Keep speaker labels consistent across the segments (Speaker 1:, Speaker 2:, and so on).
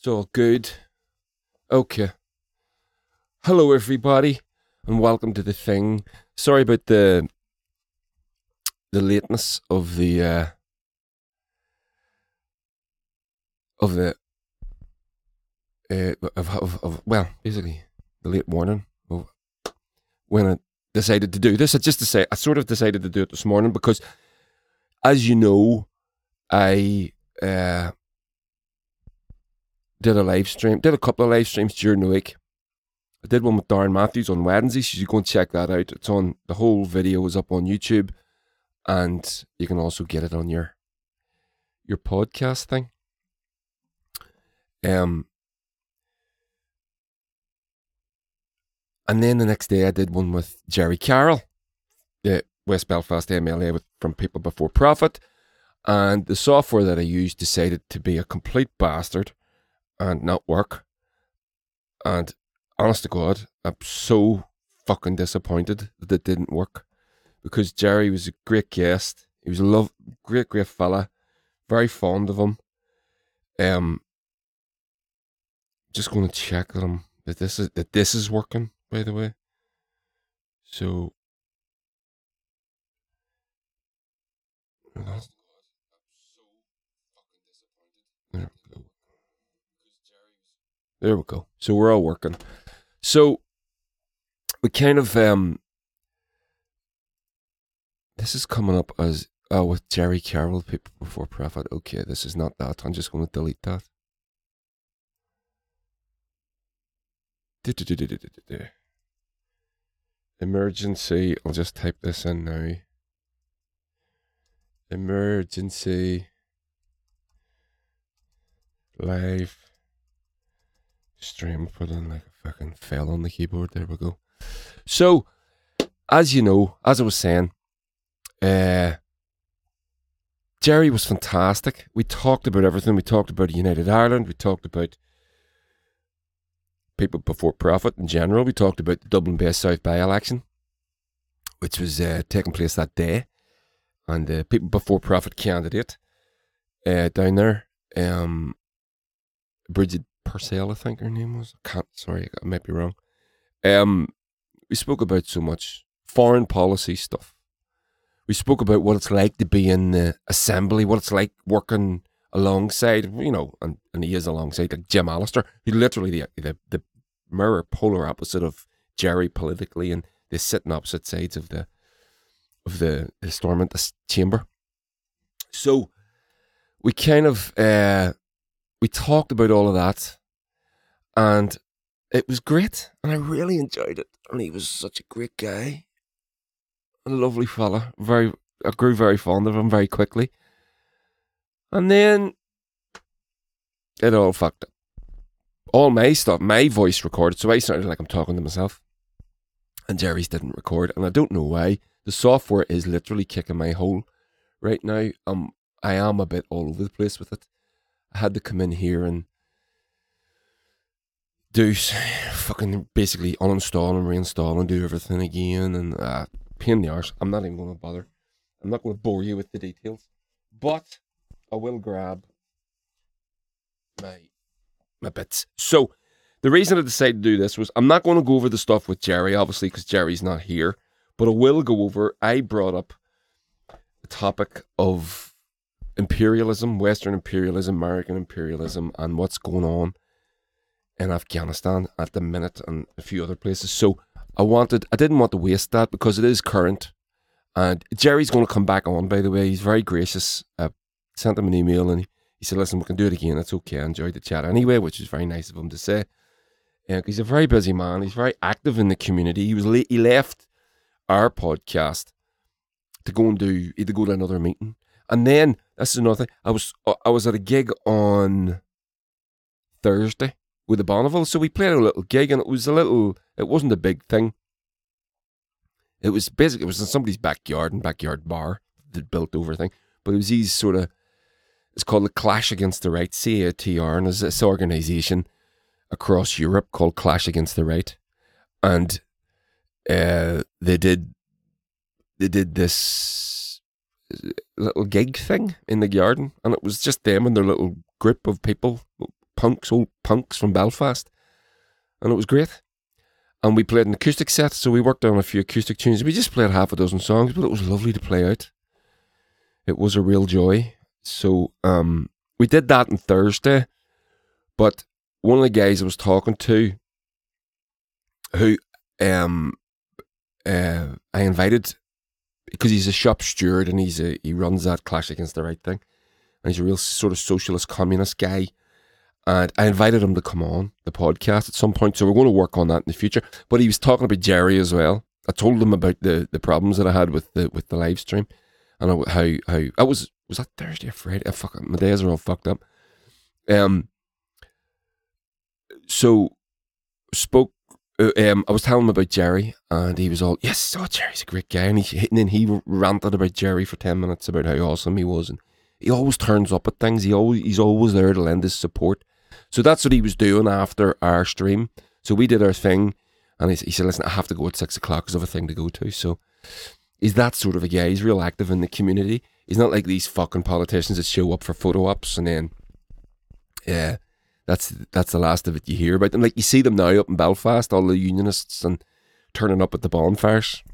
Speaker 1: It's all good. Okay. Hello, everybody, and welcome to the thing. Sorry about the the lateness of the uh, of the uh, of, of, of well, basically the late morning of when I decided to do this. I just to say I sort of decided to do it this morning because, as you know, I uh, did a live stream, did a couple of live streams during the week. I did one with Darren Matthews on Wednesday, so you go and check that out. It's on the whole video is up on YouTube, and you can also get it on your your podcast thing. Um, and then the next day I did one with Gerry Carroll, the West Belfast MLA with, from People Before Profit, and the software that I used decided to be a complete bastard and not work. And honest to God, I'm so fucking disappointed that it didn't work because Gerry was a great guest. He was a love, great, great fella. Very fond of him. Um, just going to check that I'm that this is that this is working. By the way, so there we go. There we go. So we're all working. So we kind of um this is coming up as oh with Gerry Carroll people before profit. Okay, this is not that. I'm just going to delete that. Emergency. I'll just type this in now. Emergency. Live. Stream. Put in like a fucking fell on the keyboard. There we go. So, as you know, as I was saying, uh, Gerry was fantastic. We talked about everything. We talked about United Ireland. We talked about people before profit in general. We talked about the Dublin Bay South by election, which was uh, taking place that day, and the people before profit candidate uh, down there, um, Brigid Purcell, I think her name was. I can't, sorry, I might be wrong. Um, we spoke about so much foreign policy stuff. We spoke about what it's like to be in the assembly, what it's like working alongside, you know, and, and he is alongside like Jim Allister, who literally the, the the mirror polar opposite of Gerry politically, and they're sitting opposite sides of the of the, the Stormont the chamber. So we kind of uh, we talked about all of that, and it was great, and I really enjoyed it. And he was such a great guy, a lovely fella. Very, I grew very fond of him very quickly. And then it all fucked up. All my stuff, my voice recorded, so I sounded like I'm talking to myself. And Gerry's didn't record, and I don't know why. The software is literally kicking my hole right now. Um, I am a bit all over the place with it. I had to come in here and do fucking basically uninstall and reinstall and do everything again, and uh, pain in the arse. I'm not even going to bother. I'm not going to bore you with the details, but I will grab my my bits. So the reason I decided to do this was I'm not going to go over the stuff with Gerry, obviously, because Gerry's not here, but I will go over. I brought up the topic of imperialism, Western imperialism, American imperialism, and what's going on in Afghanistan at the minute and a few other places. So I wanted, I didn't want to waste that because it is current. And Gerry's going to come back on, by the way. He's very gracious. I sent him an email and he, said, listen, we can do it again. It's okay. I enjoyed the chat anyway, which is very nice of him to say. Uh, yeah, he's a very busy man. He's very active in the community. He was late, he left our podcast to go and do, either go to another meeting. And then, that's another thing. I was, uh, I was at a gig on Thursday with the Bonneville. So we played a little gig and it was a little, it wasn't a big thing. It was basically, it was in somebody's backyard and backyard bar, that built over thing. But it was these sort of, it's called the Clash Against the Right, CATR, and it's this organisation across Europe called Clash Against the Right. And uh, they did, they did this little gig thing in the garden, and it was just them and their little group of people, punks, old punks from Belfast, and it was great. And we played an acoustic set, so we worked on a few acoustic tunes. We just played half a dozen songs, but it was lovely to play out. It was a real joy. So um, we did that on Thursday, but one of the guys I was talking to, who um, uh, I invited because he's a shop steward and he's a, he runs that Clash Against the Right thing, and he's a real sort of socialist communist guy. And I invited him to come on the podcast at some point, so we're going to work on that in the future. But he was talking about Gerry as well. I told him about the, the problems that I had with the with the live stream, and how how I was was that Thursday or Friday? Fuck, my days are all fucked up. Um. So spoke uh, um, I was telling him about Gerry, and he was all, "Yes, oh, Gerry's a great guy." And he and then he ranted about Gerry for ten minutes about how awesome he was, and he always turns up at things. He always he's always there to lend his support. So that's what he was doing after our stream. So we did our thing, and he, he said, "Listen, I have to go at six o'clock because I have a thing to go to." So he's that sort of a guy. He's real active in the community. He's not like these fucking politicians that show up for photo ops and then, yeah that's that's the last of it you hear about them. Like you see them now up in Belfast, all the unionists and turning up at the bonfires,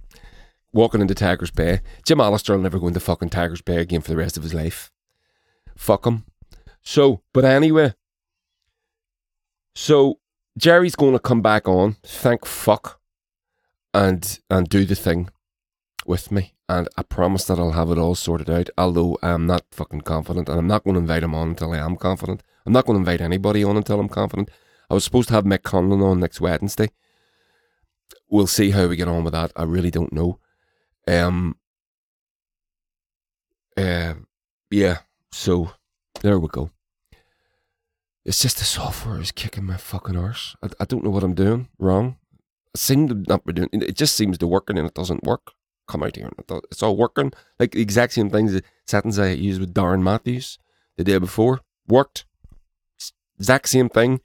Speaker 1: walking into Tigers Bay. Jim Allister will never go into fucking Tigers Bay again for the rest of his life. Fuck him. So, but anyway, so Gerry's going to come back on. Thank fuck, and and do the thing with me. And I promise that I'll have it all sorted out. Although I'm not fucking confident, and I'm not going to invite him on until I am confident. I'm not going to invite anybody on until I'm confident. I was supposed to have Mick Conlon on next Wednesday. We'll see how we get on with that. I really don't know. Um. Uh, yeah. So there we go. It's just the software is kicking my fucking arse. I, I don't know what I'm doing wrong. I seem to not be doing. It just seems to work and then it doesn't work. Come out here. It's all working like the exact same things. The settings I used with Darren Matthews the day before worked. Exact same thing.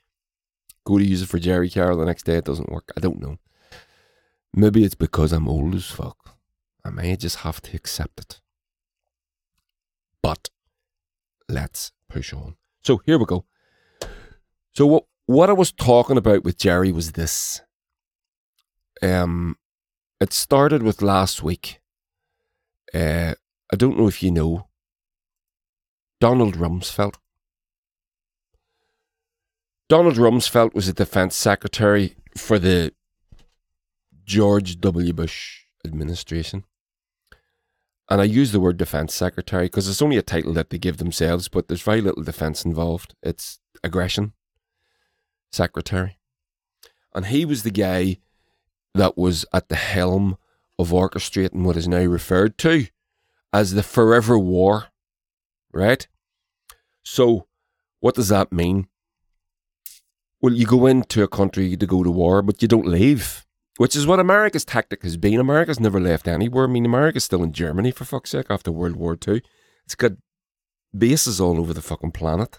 Speaker 1: Go to use it for Gerry Carroll the next day, it doesn't work. I don't know. Maybe it's because I'm old as fuck. I may just have to accept it. But let's push on. So here we go. So what what I was talking about with Gerry was this. Um it started with last week. Uh I don't know if you know Donald Rumsfeld. Donald Rumsfeld was the defense secretary for the George W. Bush administration. And I use the word defense secretary because it's only a title that they give themselves, but there's very little defense involved. It's aggression secretary. And he was the guy that was at the helm of orchestrating what is now referred to as the forever war. Right? So, what does that mean? Well, you go into a country to go to war, but you don't leave, which is what America's tactic has been. America's never left anywhere. I mean, America's still in Germany, for fuck's sake, after World War II. It's got bases all over the fucking planet,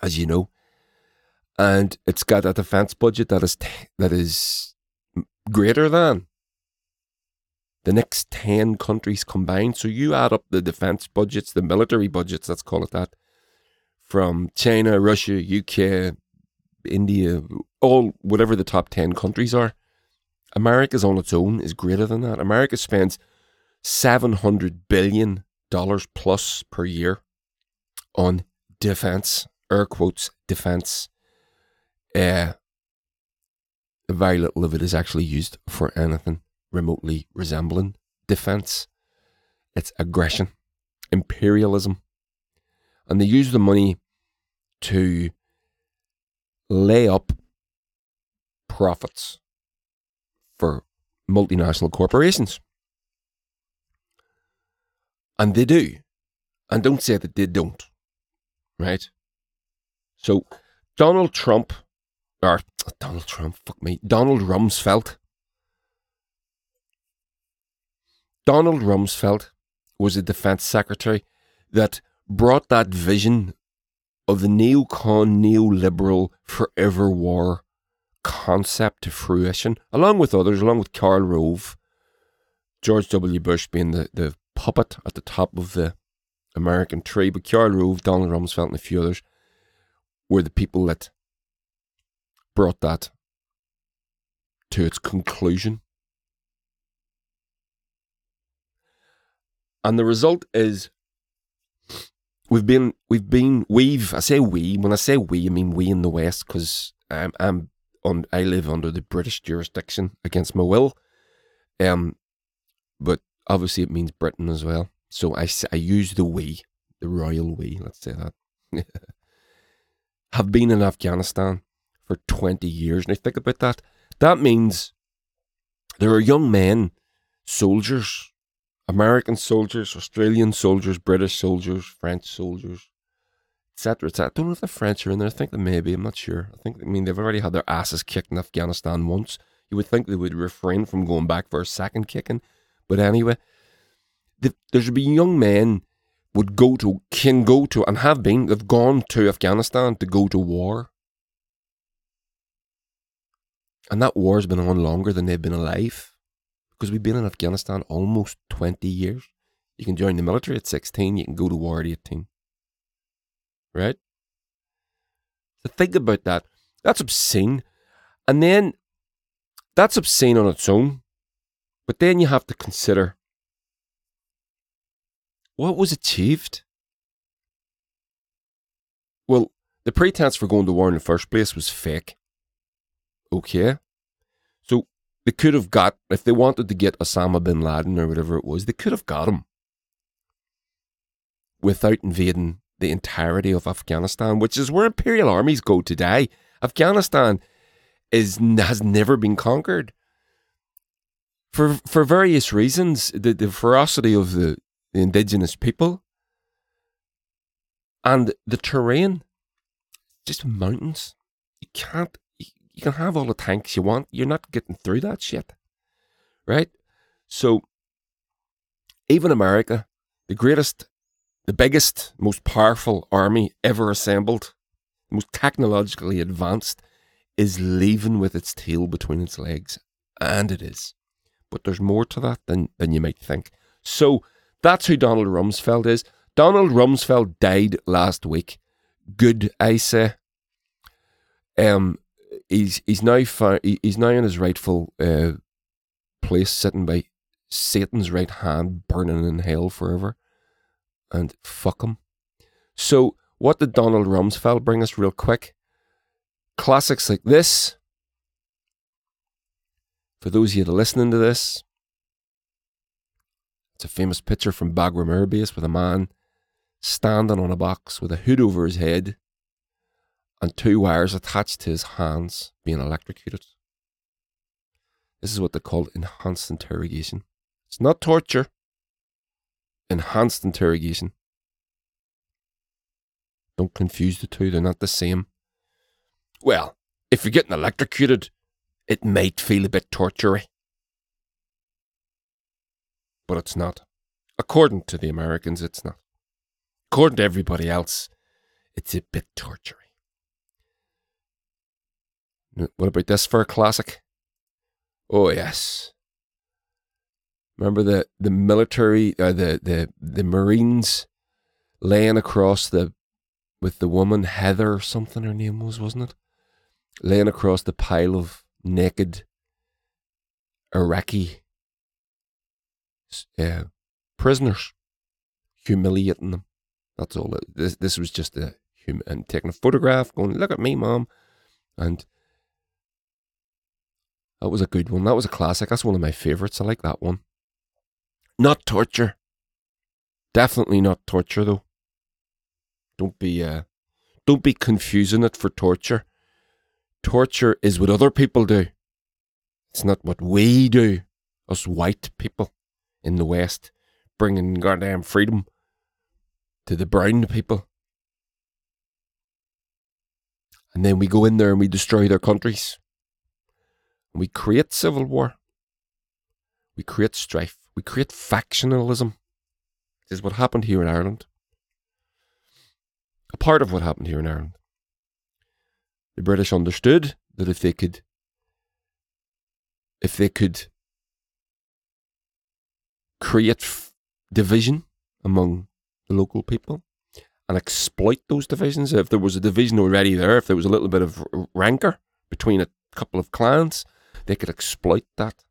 Speaker 1: as you know. And it's got a defense budget that is, t- that is greater than the next 10 countries combined. So you add up the defense budgets, the military budgets, let's call it that, from China, Russia, UK, India, all whatever the top 10 countries are, America's on its own is greater than that. America spends $700 billion plus per year on defense, air quotes, defense. Uh, very little of it is actually used for anything remotely resembling defense. It's aggression, imperialism. And they use the money to lay up profits for multinational corporations. And they do. And don't say that they don't. Right? So, Donald Trump, or Donald Trump, fuck me, Donald Rumsfeld. Donald Rumsfeld was a defense secretary that brought that vision of the neocon, neoliberal, forever war concept to fruition, along with others, along with Karl Rove, George W. Bush being the, the puppet at the top of the American tree. But Karl Rove, Donald Rumsfeld, and a few others were the people that brought that to its conclusion. And the result is we've been we've been we've I say we when I say we I mean we in the West because I'm I'm on I live under the British jurisdiction against my will, um, but obviously it means Britain as well. So I I use the we, the royal we. Let's say that. Have been in Afghanistan for twenty years. Now think about that. That means there are young men, soldiers American soldiers, Australian soldiers, British soldiers, French soldiers, etc. etc. I don't know if the French are in there. I think they may be. I'm not sure. I think I mean they've already had their asses kicked in Afghanistan once. You would think they would refrain from going back for a second kicking, but anyway, the, there should be young men would go to can go to and have been they've gone to Afghanistan to go to war. And that war's been on longer than they've been alive because we've been in Afghanistan almost 20 years. You can join the military at 16, you can go to war at 18. Right? So think about that. That's obscene. And then that's obscene on its own. But then you have to consider what was achieved. Well, the pretense for going to war in the first place was fake. Okay. So they could have got, if they wanted to get Osama bin Laden or whatever it was, they could have got him without invading the entirety of Afghanistan, which is where imperial armies go today. Afghanistan is has never been conquered for for various reasons. The the ferocity of the, the indigenous people and the terrain, just mountains. You can't you can have all the tanks you want. You're not getting through that shit. Right? So, even America, the greatest, the biggest, most powerful army ever assembled, most technologically advanced, is leaving with its tail between its legs. And it is. But there's more to that than, than you might think. So, that's who Donald Rumsfeld is. Donald Rumsfeld died last week. Good, I say. Um, he's he's now found, he's now in his rightful uh, place, sitting by Satan's right hand, burning in hell forever. And fuck him. So, what did Donald Rumsfeld bring us real quick? Classics like this. For those of you that are listening to this, it's a famous picture from Bagram Air Base with a man standing on a box with a hood over his head and two wires attached to his hands being electrocuted. This is what they call enhanced interrogation. It's not torture, enhanced interrogation. Don't confuse the two, they're not the same. Well, if you're getting electrocuted, it might feel a bit tortury. But it's not. According to the Americans, it's not. According to everybody else, it's a bit tortury. What about this for a classic? Oh yes. Remember the the military, uh, the the the Marines laying across the with the woman Heather or something her name was, wasn't it? Laying across the pile of naked Iraqi uh, prisoners, humiliating them. That's all. It, this this was just a human and taking a photograph, going, "Look at me, mom," and that was a good one. That was a classic. That's one of my favourites. I like that one. Not torture. Definitely not torture though. Don't be uh don't be confusing it for torture. Torture is what other people do. It's not what we do. Us white people in the West bringing goddamn freedom to the brown people. And then we go in there and we destroy their countries. We create civil war. We create strife. We create factionalism. This is what happened here in Ireland. A part of what happened here in Ireland. The British understood that if they could, if they could create f- division among the local people and exploit those divisions. If there was a division already there, if there was a little bit of rancor between a couple of clans, they could exploit that.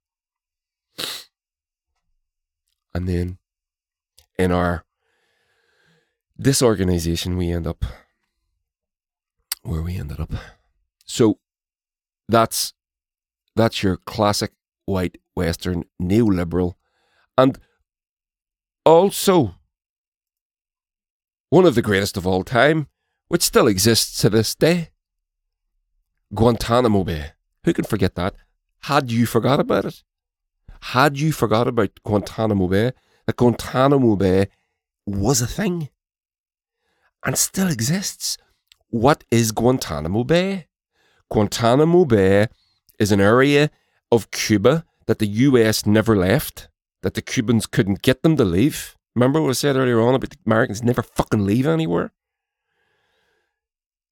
Speaker 1: And then in our disorganization, we end up where we ended up. So that's that's your classic white Western neoliberal, and also one of the greatest of all time, which still exists to this day. Guantanamo Bay. Who can forget that? Had you forgot about it? Had you forgot about Guantanamo Bay? That Guantanamo Bay was a thing and still exists. What is Guantanamo Bay? Guantanamo Bay is an area of Cuba that the US never left, that the Cubans couldn't get them to leave. Remember what I said earlier on about the Americans never fucking leave anywhere?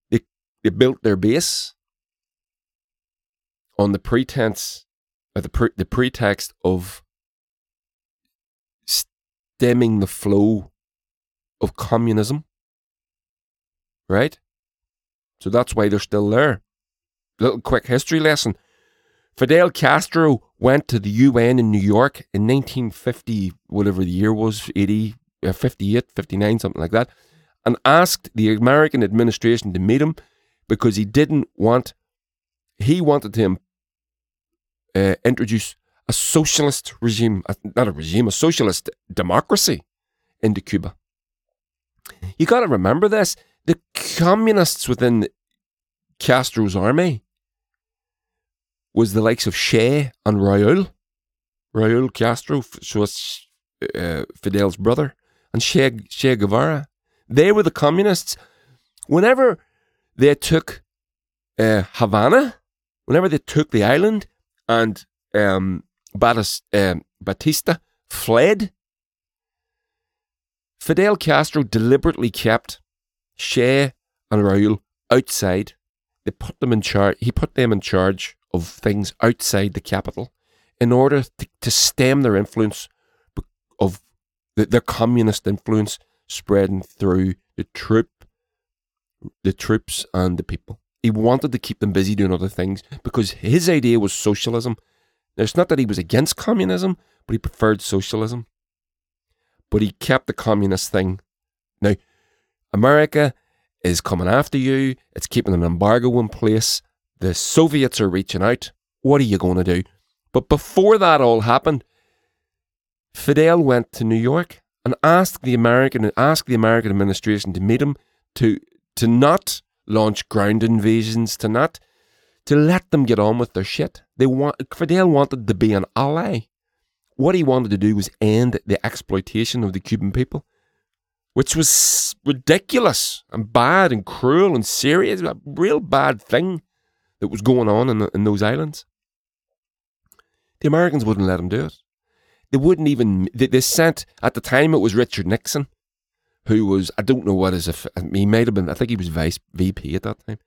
Speaker 1: They, they built their base on the pretense, or the, pre, the pretext of stemming the flow of communism. Right? So that's why they're still there. Little quick history lesson. Fidel Castro went to the UN in New York in 1950, whatever the year was, 80, uh, 58, 59, something like that, and asked the American administration to meet him because he didn't want, he wanted to uh, introduce a socialist regime, not a regime, a socialist democracy into Cuba. You got to remember this. The communists within Castro's army was the likes of Che and Raul. Raul Castro uh, Fidel's brother, and che, che Guevara. They were the communists. Whenever they took uh, Havana, whenever they took the island, and um, Batis, um, Batista fled, Fidel Castro deliberately kept Che and Raul outside. They put them in charge. He put them in charge of things outside the capital in order to, to stem their influence of the, their communist influence spreading through the troop, the troops and the people. He wanted to keep them busy doing other things because his idea was socialism. Now, it's not that he was against communism, but he preferred socialism. But he kept the communist thing. Now, America is coming after you. It's keeping an embargo in place. The Soviets are reaching out. What are you going to do? But before that all happened, Fidel went to New York and asked the American asked the American administration to meet him to to not launch ground invasions, to not to let them get on with their shit. They want Fidel wanted to be an ally. What he wanted to do was end the exploitation of the Cuban people, which was ridiculous and bad and cruel and serious, a real bad thing that was going on in, in those islands. The Americans wouldn't let him do it. They wouldn't even. They, they sent at the time it was Richard Nixon, who was I don't know what his he might have been. I think he was vice VP at that time.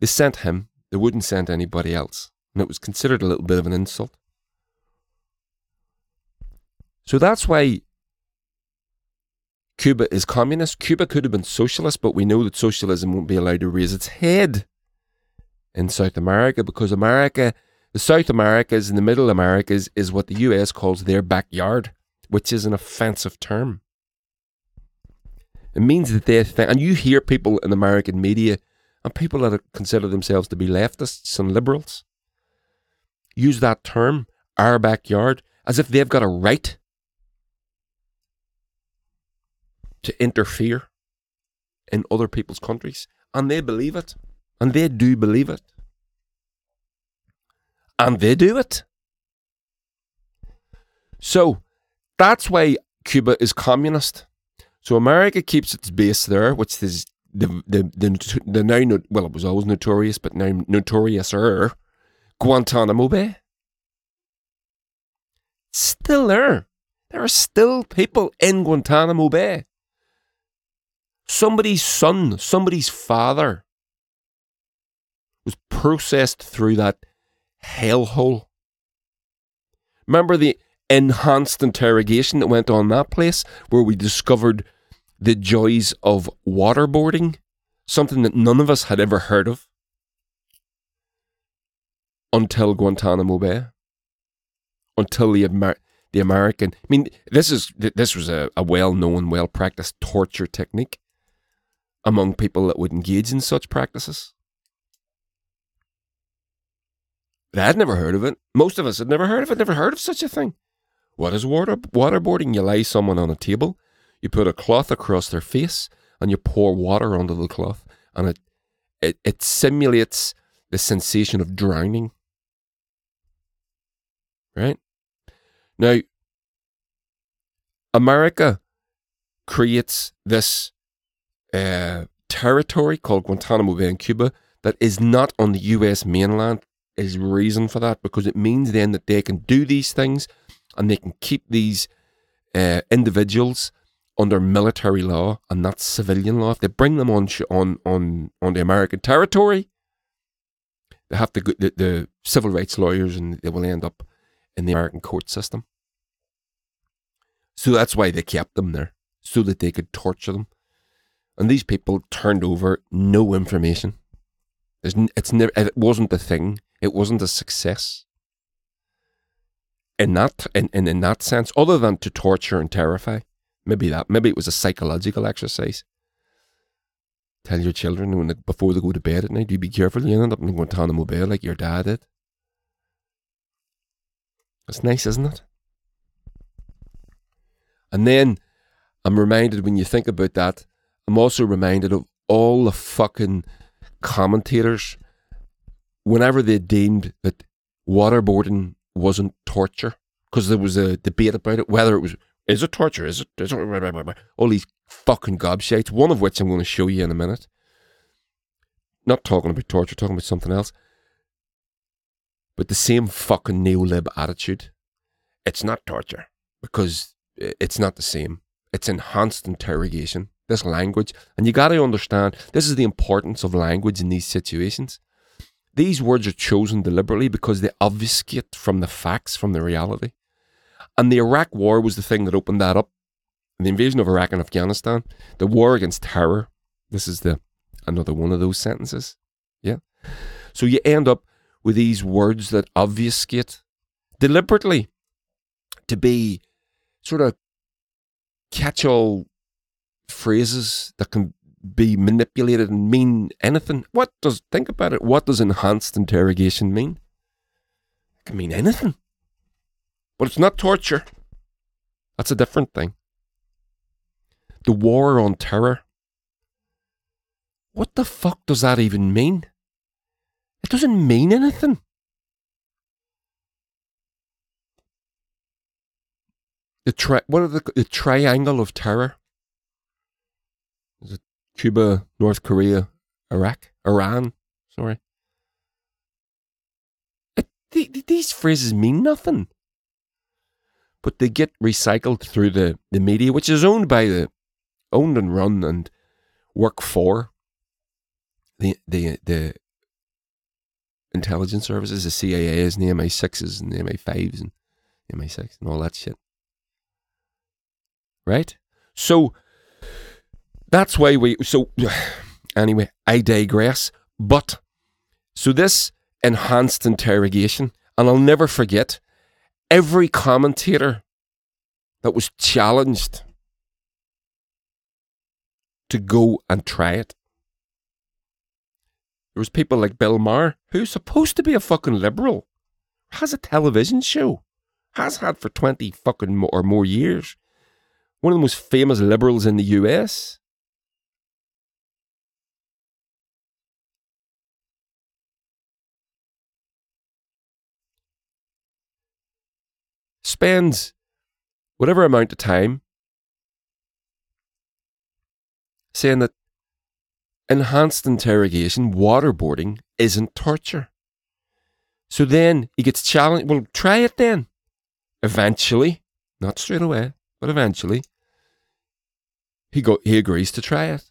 Speaker 1: They sent him. They wouldn't send anybody else, and it was considered a little bit of an insult. So that's why Cuba is communist. Cuba could have been socialist, but we know that socialism won't be allowed to raise its head in South America because America, the South Americas and the Middle Americas is what the US calls their backyard, which is an offensive term. It means that they think, and you hear people in American media and people that consider themselves to be leftists and liberals use that term, our backyard, as if they've got a right to interfere in other people's countries. And they believe it. And they do believe it. And they do it. So that's why Cuba is communist. So America keeps its base there, which is the the the, the now well it was always notorious, but now notoriouser Guantanamo Bay. Still there. There are still people in Guantanamo Bay. Somebody's son, somebody's father was processed through that hellhole. Remember the enhanced interrogation that went on that place where we discovered the joys of waterboarding, something that none of us had ever heard of until Guantanamo Bay, until the Amer- the American. I mean, this is this was a, a well known, well practiced torture technique among people that would engage in such practices. But I'd never heard of it. Most of us had never heard of it. Never heard of such a thing. What is water waterboarding? You lay someone on a table, you put a cloth across their face, and you pour water onto the cloth, and it it, it simulates the sensation of drowning. Right? Now, America creates this uh, territory called Guantanamo Bay in Cuba that is not on the US mainland. Is reason for that because it means then that they can do these things and they can keep these uh, individuals under military law and not civilian law. If they bring them on on on on the American territory, they have to the, the civil rights lawyers and they will end up in the American court system. So that's why they kept them there, so that they could torture them. And these people turned over no information. There's, it's never, it wasn't a thing. It wasn't a success. In that, in, in, in that sense, other than to torture and terrify, maybe that, maybe it was a psychological exercise. Tell your children when they, before they go to bed at night, do you be careful, you end up in Guantanamo Bay like your dad did. That's nice, isn't it? And then I'm reminded when you think about that, I'm also reminded of all the fucking commentators whenever they deemed that waterboarding wasn't torture, because there was a debate about it, whether it was, is it torture? Is it, is it all these fucking gobshites, one of which I'm going to show you in a minute. Not talking about torture, talking about something else. But the same fucking neo-lib attitude. It's not torture because it's not the same. It's enhanced interrogation. This language, and you got to understand, this is the importance of language in these situations. These words are chosen deliberately because they obfuscate from the facts, from the reality. And the Iraq War was the thing that opened that up. The invasion of Iraq and Afghanistan, the war against terror. This is the another one of those sentences. Yeah. So you end up with these words that obfuscate deliberately to be sort of catch all phrases that can be manipulated and mean anything. What does, think about it, what does enhanced interrogation mean? It can mean anything. But it's not torture. That's a different thing. The war on terror. What the fuck does that even mean? It doesn't mean anything. The tri- what are the the triangle of terror? Is it Cuba, North Korea, Iraq, Iran? Sorry. It, these phrases mean nothing, but they get recycled through the, the media, which is owned by the owned and run and work for the the the intelligence services, the CIAs and the MI6s and the MI5s and the MI6 and all that shit right? So that's why we. So anyway, I digress. But so this enhanced interrogation, and I'll never forget every commentator that was challenged to go and try it. There was people like Bill Maher, who's supposed to be a fucking liberal, has a television show, has had for 20 fucking or more years, one of the most famous liberals in the US. Spends whatever amount of time saying that enhanced interrogation, waterboarding, isn't torture. So then he gets challenged. Well, try it then. Eventually, not straight away, but eventually, he go he agrees to try it.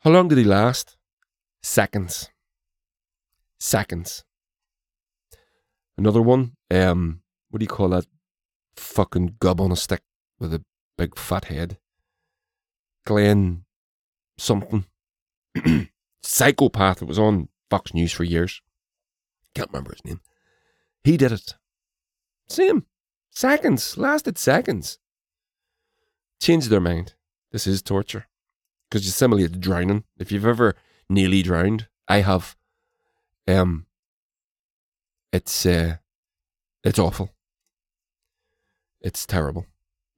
Speaker 1: How long did he last? Seconds. Seconds. Another one, um, what do you call that? Fucking gub on a stick with a big fat head. Glenn something. Psychopath. It was on Fox News for years. Can't remember his name. He did it. Same. Seconds. Lasted seconds. Changed their mind. This is torture. Because you simulate drowning. If you've ever nearly drowned, I have. Um, it's uh, it's awful. It's terrible.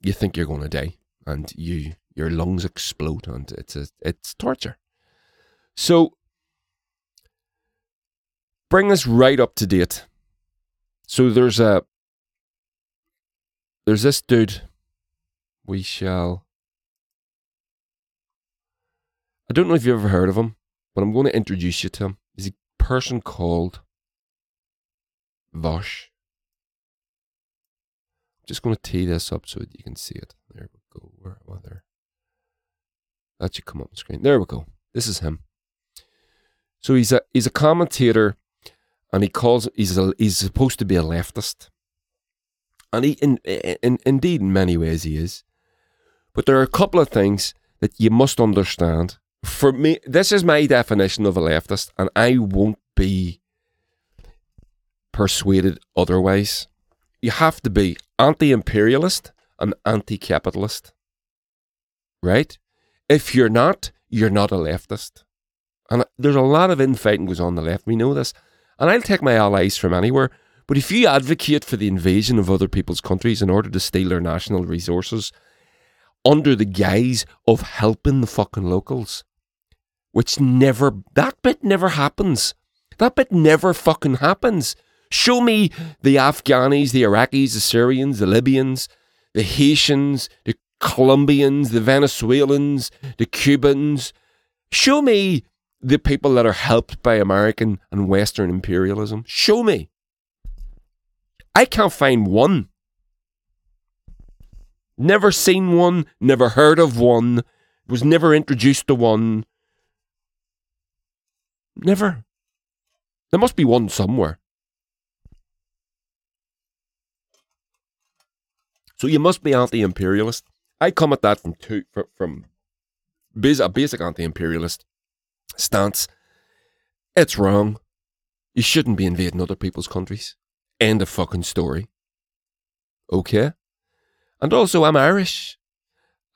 Speaker 1: You think you're going to die, and you your lungs explode, and it's a, it's torture. So, bring us right up to date. So there's a there's this dude. We shall. I don't know if you've ever heard of him, but I'm going to introduce you to him. He's a person called Vaush. Just going to tee this up so that you can see it. There we go. Where am I there? That should come up on the screen. There we go. This is him. So he's a he's a commentator, and he calls he's a, he's supposed to be a leftist, and he in, in indeed in many ways he is. But there are a couple of things that you must understand. For me, this is my definition of a leftist, and I won't be persuaded otherwise. You have to be anti-imperialist and anti-capitalist, right? If you're not, you're not a leftist. And there's a lot of infighting goes on the left. We know this. And I'll take my allies from anywhere. But if you advocate for the invasion of other people's countries in order to steal their national resources under the guise of helping the fucking locals, which never, that bit never happens. That bit never fucking happens. Show me the Afghanis, the Iraqis, the Syrians, the Libyans, the Haitians, the Colombians, the Venezuelans, the Cubans. Show me the people that are helped by American and Western imperialism. Show me. I can't find one. Never seen one, never heard of one, was never introduced to one. Never. There must be one somewhere. So you must be anti-imperialist. I come at that from two from, from a basic anti-imperialist stance. It's wrong. You shouldn't be invading other people's countries. End of fucking story. Okay? And also, I'm Irish.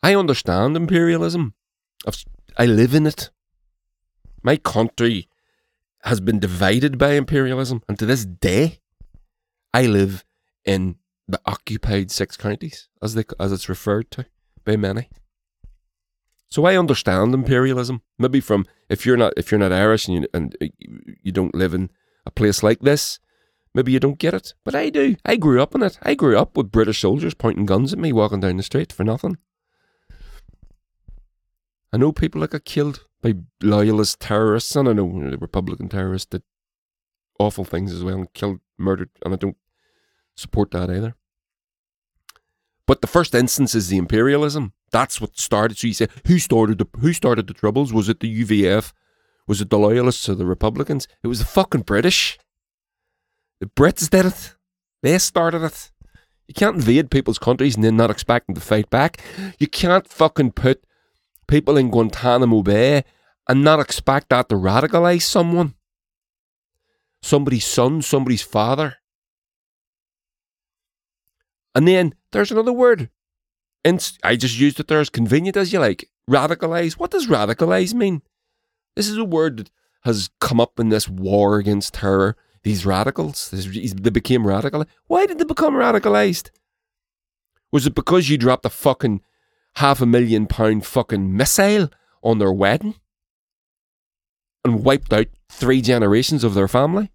Speaker 1: I understand imperialism. I've, I live in it. My country has been divided by imperialism, and to this day, I live in the occupied six counties, as they as it's referred to by many. So I understand imperialism. Maybe from if you're not if you're not Irish and you, and you don't live in a place like this, maybe you don't get it. But I do. I grew up in it. I grew up with British soldiers pointing guns at me walking down the street for nothing. I know people that got killed by loyalist terrorists, and I know the Republican terrorists did awful things as well and killed, murdered, and I don't support that either. But the first instance is the imperialism. That's what started. So you say, who started the who started the troubles? Was it the UVF? Was it the loyalists or the Republicans? It was the fucking British. The Brits did it. They started it. You can't invade people's countries and then not expect them to fight back. You can't fucking put people in Guantanamo Bay and not expect that to radicalize someone. Somebody's son, somebody's father. And then there's another word. And I just used it there as convenient as you like. Radicalize. What does radicalize mean? This is a word that has come up in this war against terror. These radicals, they became radical. Why did they become radicalized? Was it because you dropped a fucking half a million pound fucking missile on their wedding and wiped out three generations of their family?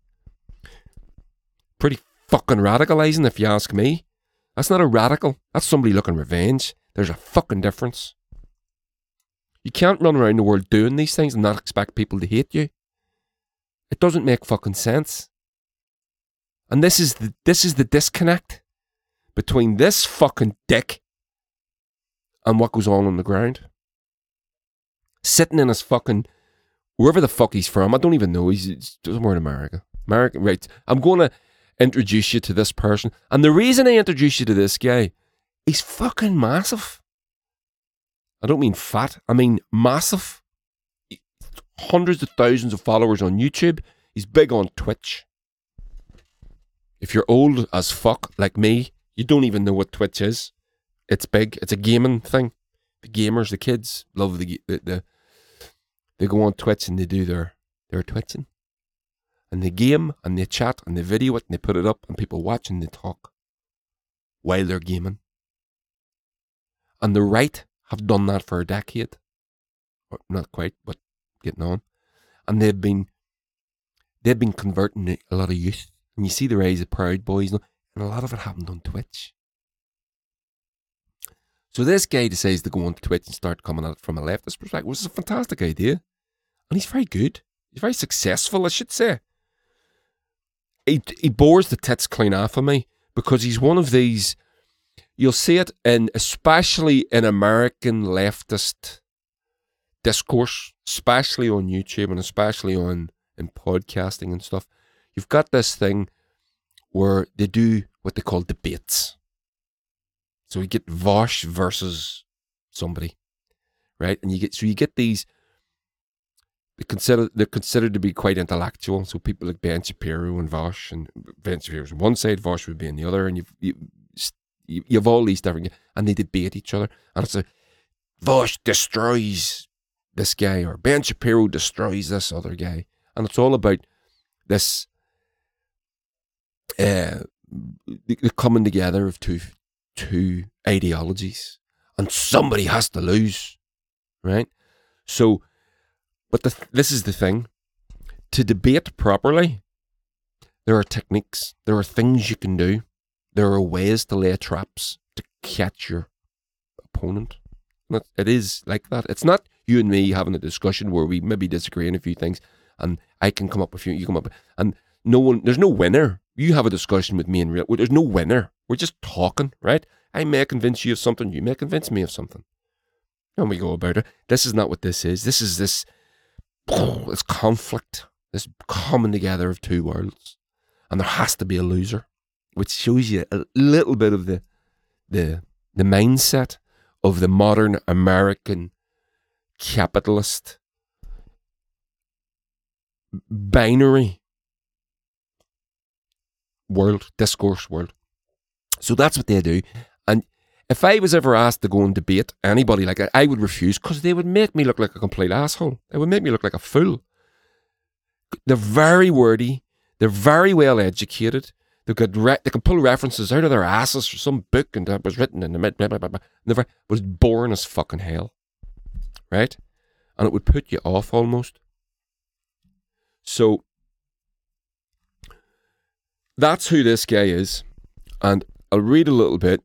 Speaker 1: Pretty fucking radicalizing, if you ask me. That's not a radical. That's somebody looking revenge. There's a fucking difference. You can't run around the world doing these things and not expect people to hate you. It doesn't make fucking sense. And this is the this is the disconnect between this fucking dick and what goes on on the ground. Sitting in his fucking wherever the fuck he's from, I don't even know. He's somewhere in America. America, right? I'm gonna introduce you to this person. And the reason I introduce you to this guy, he's fucking massive. I don't mean fat, I mean massive. Hundreds of thousands of followers on YouTube. He's big on Twitch. If you're old as fuck like me, you don't even know what Twitch is. It's big. It's a gaming thing. The gamers, the kids love the the, the they go on Twitch and they do their their twitching. And they game and they chat and they video it and they put it up and people watch and they talk while they're gaming. And the right have done that for a decade. Or not quite, but getting on. And they've been they've been converting a lot of youth. And you see the rise of Proud Boys, and a lot of it happened on Twitch. So this guy decides to go on Twitch and start coming at it from a leftist perspective, which is a fantastic idea. And he's very good. He's very successful, I should say. He, he bores the tits clean off of me because he's one of these. You'll see it in, especially in American leftist discourse, especially on YouTube and especially on in podcasting and stuff. You've got this thing where they do what they call debates. So you get Vaush versus somebody, right? And you get so you get these. They consider they're considered to be quite intellectual. So people like Ben Shapiro and Vaush, and Ben Shapiro's on one side, Vaush would be on the other, and you've you, you have all these different, and they debate each other, and it's like Vaush destroys this guy, or Ben Shapiro destroys this other guy, and it's all about this uh, the coming together of two two ideologies, and somebody has to lose, right? So, but the, this is the thing: to debate properly, there are techniques, there are things you can do, there are ways to lay traps to catch your opponent. It is like that. It's not you and me having a discussion where we maybe disagree on a few things, and I can come up with you, you come up, and no one, there's no winner. You have a discussion with me in real. There's no winner. We're just talking, right? I may convince you of something. You may convince me of something. And we go about it. This is not what this is. This is this, this conflict, this coming together of two worlds, and there has to be a loser, which shows you a little bit of the, the, the mindset of the modern American capitalist binary world, discourse world. So that's what they do. And if I was ever asked to go and debate anybody like that, I would refuse because they would make me look like a complete asshole. They would make me look like a fool. They're very wordy. They're very well educated. They've got re- they can pull references out of their asses for some book and that was written in the mid blah, was boring as fucking hell, right? And it would put you off almost. So that's who this guy is. And I'll read a little bit.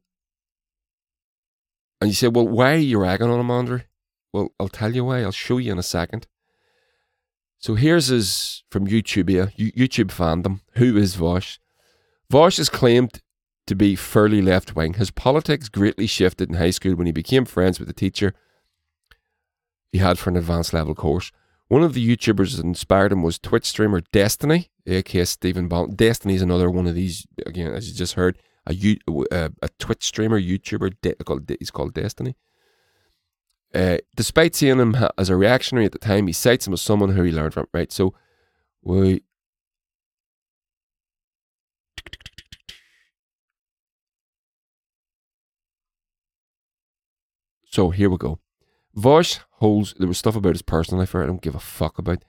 Speaker 1: And you say, well, why are you ragging on him, Andre? Well, I'll tell you why. I'll show you in a second. So here's his from YouTube here, YouTube fandom. Who is Vaush? Vaush is claimed to be fairly left wing. His politics greatly shifted in high school when he became friends with the teacher he had for an advanced level course. One of the YouTubers that inspired him was Twitch streamer Destiny, aka Stephen Bond. Destiny is another one of these, again, as you just heard, a, uh, a Twitch streamer, YouTuber, de- he's called Destiny. Uh, despite seeing him as a reactionary at the time, he cites him as someone who he learned from. Right, so we. So here we go. Vaush holds, there was stuff about his personal life I don't give a fuck about.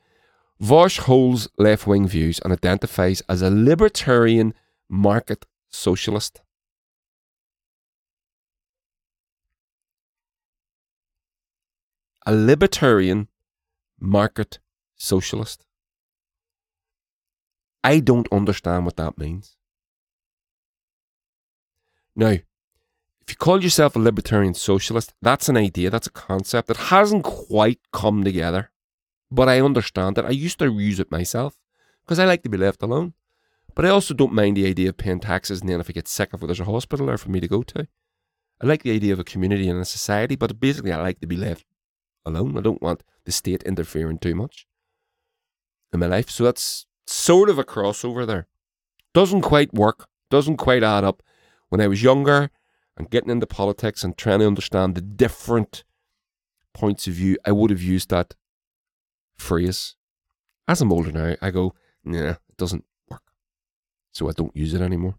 Speaker 1: Vaush holds left wing views and identifies as a libertarian market socialist. A libertarian market socialist. I don't understand what that means. Now, if you call yourself a libertarian socialist, that's an idea, that's a concept that hasn't quite come together. But I understand it. I used to use it myself because I like to be left alone. But I also don't mind the idea of paying taxes and then if I get sick it, there's a hospital there for me to go to. I like the idea of a community and a society, but basically I like to be left alone. I don't want the state interfering too much in my life. So that's sort of a crossover there. Doesn't quite work, doesn't quite add up. When I was younger and getting into politics and trying to understand the different points of view, I would have used that phrase. As I'm older now, I go, nah, it doesn't. So I don't use it anymore.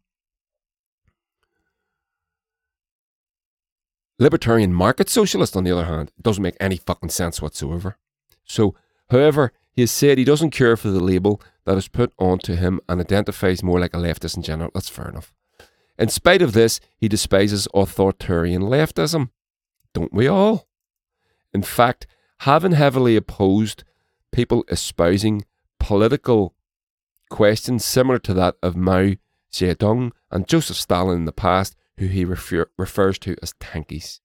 Speaker 1: Libertarian market socialist, on the other hand, doesn't make any fucking sense whatsoever. So, however, he has said he doesn't care for the label that is put onto him and identifies more like a leftist in general. That's fair enough. In spite of this, he despises authoritarian leftism. Don't we all? In fact, having heavily opposed people espousing political questions similar to that of Mao Zedong and Joseph Stalin in the past, who he refer- refers to as tankies.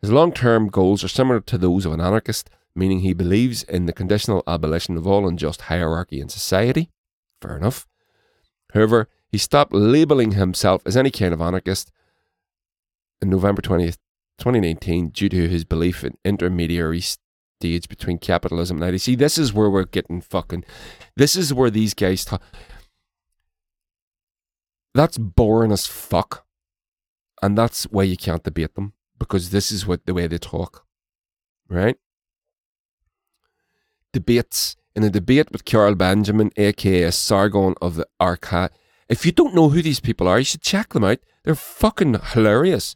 Speaker 1: His long term goals are similar to those of an anarchist, meaning he believes in the conditional abolition of all unjust hierarchy in society. Fair enough. However, he stopped labelling himself as any kind of anarchist in November 20th, 2019 due to his belief in intermediary stage between capitalism and IDC. This is where we're getting fucking. This is where these guys talk. That's boring as fuck. And that's why you can't debate them because this is what the way they talk. Right? Debates. In a debate with Carl Benjamin, aka Sargon of the Arcade. If you don't know who these people are, you should check them out. They're fucking hilarious.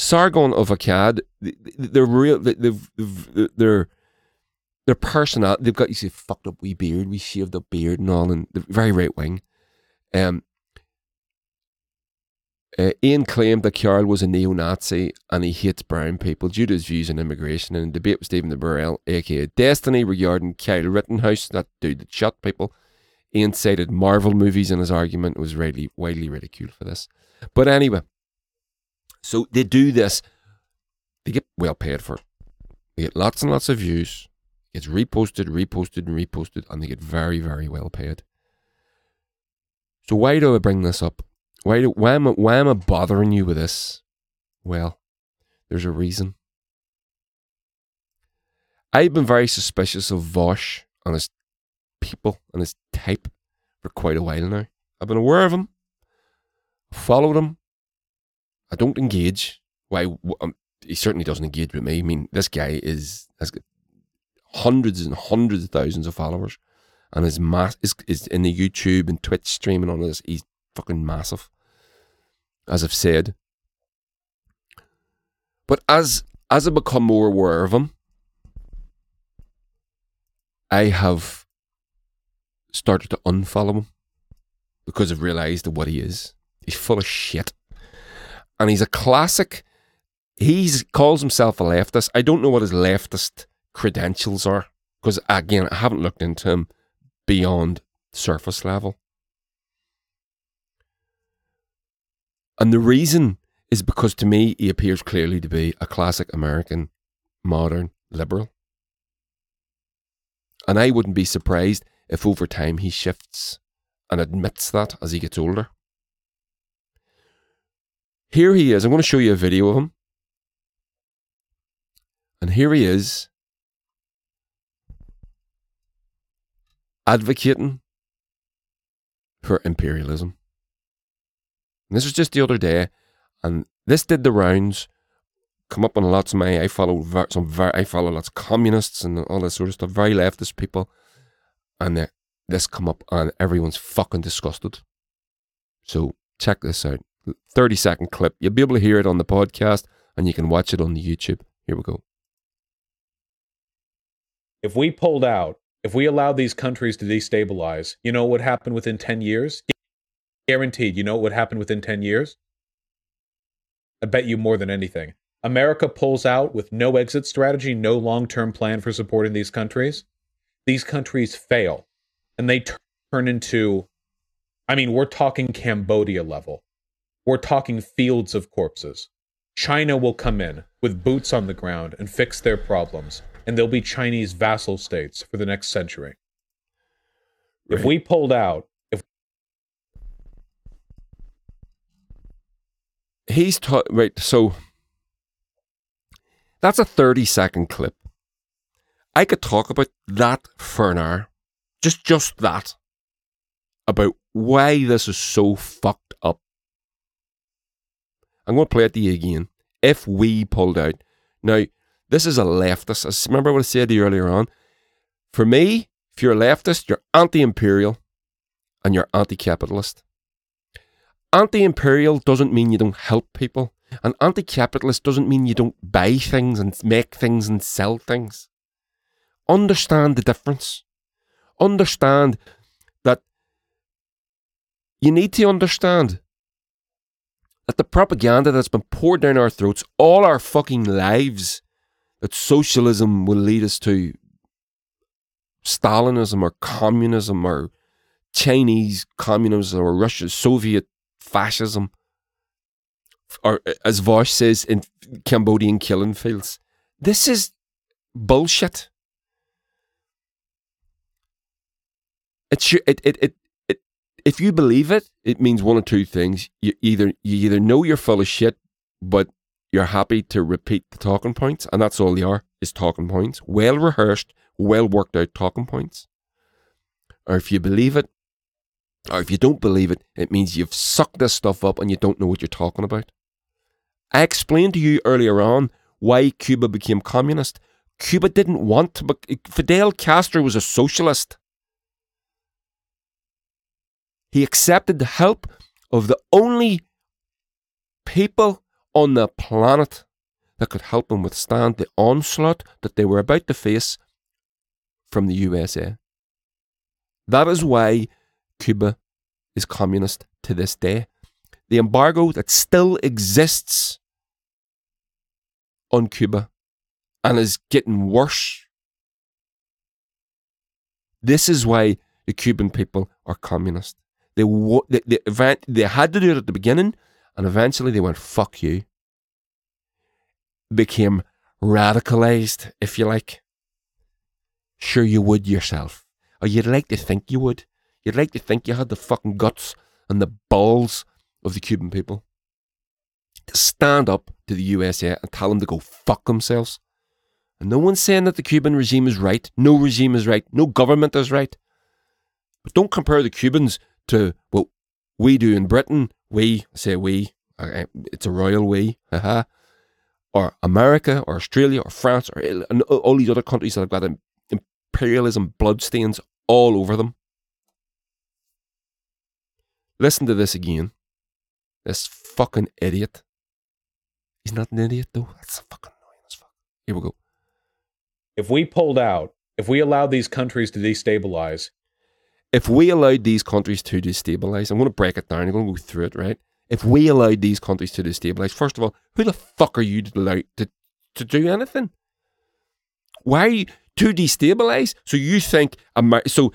Speaker 1: Sargon of Akkad, they're real. They've, they're their personal. They've got you see fucked up wee beard, we shaved up beard and all, and they're very right wing. Um, uh, Ian claimed that Carl was a neo-Nazi and he hates brown people due to his views on immigration. In a debate with Stephen de Burrell, aka Destiny, regarding Kyle Rittenhouse, that dude that shot people, Ian cited Marvel movies in his argument. was widely widely ridiculed for this. But anyway, so they do this. They get well paid for it. They get lots and lots of views. It's reposted, reposted, and reposted, and they get very, very well paid. So why do I bring this up? Why do why am I, why am I bothering you with this? Well, there's a reason. I've been very suspicious of Vaush and his people and his type for quite a while now. I've been aware of him, followed him, I don't engage. Why? Um, he certainly doesn't engage with me. I mean, this guy is has hundreds and hundreds of thousands of followers, and his mass is, is in the YouTube and Twitch streaming on this. He's fucking massive, as I've said. But as as I become more aware of him, I have started to unfollow him because I've realised what he is. He's full of shit and he's a classic. He calls himself a leftist. I don't know what his leftist credentials are because again, I haven't looked into him beyond surface level. And the reason is because to me, he appears clearly to be a classic American modern liberal. And I wouldn't be surprised if over time he shifts and admits that as he gets older. Here he is. I'm going to show you a video of him. And here he is advocating for imperialism. And this was just the other day, and this did the rounds. Come up on lots of my. I follow some. Very, I follow lots of communists and all this sort of stuff. Very leftist people, and this come up, and everyone's fucking disgusted. So check this out. 30 second clip. You'll be able to hear it on the podcast and you can watch it on the YouTube. Here we go.
Speaker 2: If we pulled out, if we allowed these countries to destabilize, you know what would happen within 10 years? Guaranteed. You know what would happen within 10 years? I bet you more than anything. America pulls out with no exit strategy, no long term plan for supporting these countries. These countries fail and they turn into, I mean, we're talking Cambodia level. We're talking fields of corpses. China will come in with boots on the ground and fix their problems, and they'll be Chinese vassal states for the next century. Right. If we pulled out, if
Speaker 1: he's ta- right, so that's a 30 second clip. I could talk about that for an hour. Just just that about why this is so fucked. I'm going to play it to you again. If we pulled out. Now, this is a leftist. Remember what I said to you earlier on. For me, if you're a leftist, you're anti imperial and you're anti capitalist. Anti imperial doesn't mean you don't help people, and anti capitalist doesn't mean you don't buy things and make things and sell things. Understand the difference. Understand that you need to understand that the propaganda that's been poured down our throats all our fucking lives that socialism will lead us to Stalinism or communism or Chinese communism or Russian Soviet fascism, or uh, as Vaush says in Cambodian killing fields. This is bullshit. It's it, it, it, it, if you believe it, it means one of two things. You either you either know you're full of shit, but you're happy to repeat the talking points, and that's all they are, is talking points. Well rehearsed, well worked out talking points. Or if you believe it, or if you don't believe it, it means you've sucked this stuff up and you don't know what you're talking about. I explained to you earlier on why Cuba became communist. Cuba didn't want to. Be- Fidel Castro was a socialist. He accepted the help of the only people on the planet that could help him withstand the onslaught that they were about to face from the USA. That is why Cuba is communist to this day. The embargo that still exists on Cuba and is getting worse. This is why the Cuban people are communist. They, they, they, they had to do it at the beginning, and eventually they went, fuck you. Became radicalized, if you like. Sure, you would yourself. Or you'd like to think you would. You'd like to think you had the fucking guts and the balls of the Cuban people to stand up to the USA and tell them to go fuck themselves. And no one's saying that the Cuban regime is right. No regime is right. No government is right. But don't compare the Cubans to what we do in Britain. We, say we, uh, it's a royal we, haha. Or America, or Australia, or France, or all these other countries that have got imperialism bloodstains all over them. Listen to this again. This fucking idiot. He's not an idiot though. That's fucking annoying as fuck. Here we go.
Speaker 2: If we pulled out, if we allowed these countries to destabilize,
Speaker 1: if we allowed these countries to destabilize, I'm going to break it down. I'm going to go through it, right? If we allowed these countries to destabilize, first of all, who the fuck are you to allow to, to do anything? Why you to destabilize? So you think Amer- so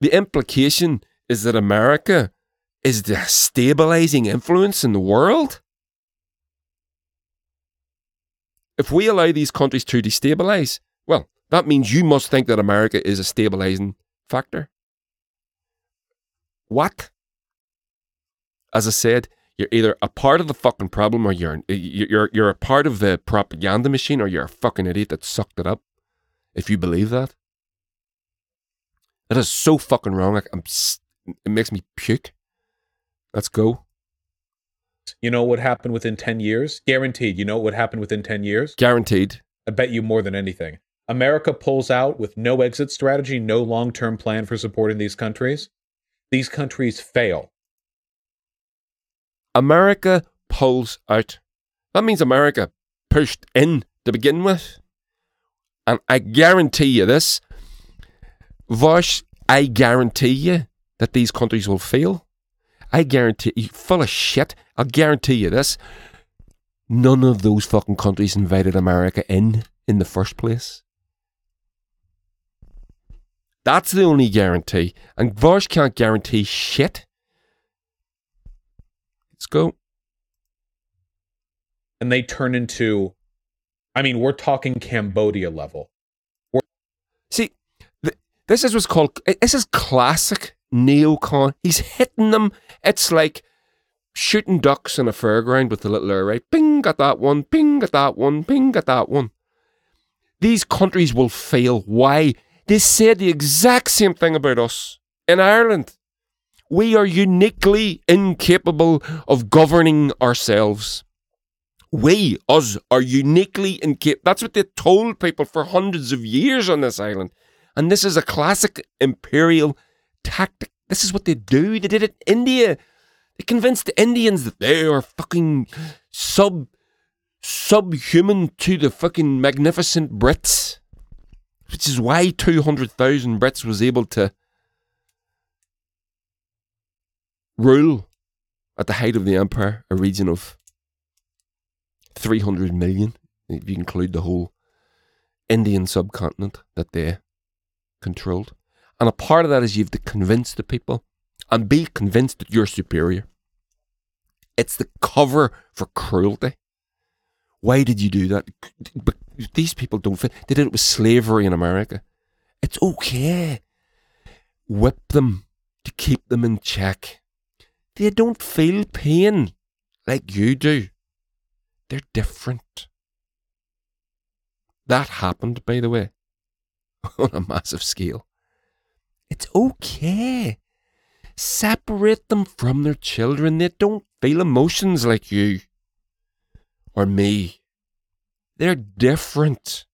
Speaker 1: the implication is that America is the stabilizing influence in the world? If we allow these countries to destabilize, well, that means you must think that America is a stabilizing factor. What? As I said, you're either a part of the fucking problem or you're you're you're a part of the propaganda machine or you're a fucking idiot that sucked it up. If you believe that, that is so fucking wrong. Like, I'm, it makes me puke. Let's go.
Speaker 2: You know what happened within 10 years? Guaranteed. You know what happened within 10 years?
Speaker 1: Guaranteed.
Speaker 2: I bet you more than anything. America pulls out with no exit strategy, no long term plan for supporting these countries. These countries fail.
Speaker 1: America pulls out. That means America pushed in to begin with. And I guarantee you this, Vaush, I guarantee you that these countries will fail. I guarantee you, full of shit. I'll guarantee you this. None of those fucking countries invited America in in the first place. That's the only guarantee. And Vaush can't guarantee shit. Let's go.
Speaker 2: And they turn into, I mean, we're talking Cambodia level.
Speaker 1: We're- See, th- this is what's called, eh, this is classic neocon. He's hitting them. It's like shooting ducks in a fairground with the little array. Ping, got that one. Ping, got that one. Ping, got that one. These countries will fail. Why? They said the exact same thing about us in Ireland. We are uniquely incapable of governing ourselves. We, us, are uniquely incapable. That's what they told people for hundreds of years on this island. And this is a classic imperial tactic. This is what they do. They did it in India. They convinced the Indians that they are fucking sub subhuman to the fucking magnificent Brits. Which is why 200,000 Brits was able to rule at the height of the empire a region of 300 million, if you include the whole Indian subcontinent that they controlled. And a part of that is you have to convince the people and be convinced that you're superior. It's the cover for cruelty. Why did you do that? But these people don't fit. They did it with slavery in America. It's okay. Whip them to keep them in check. They don't feel pain like you do. They're different. That happened, by the way, on a massive scale. It's okay. Separate them from their children. They don't feel emotions like you or me. They're different.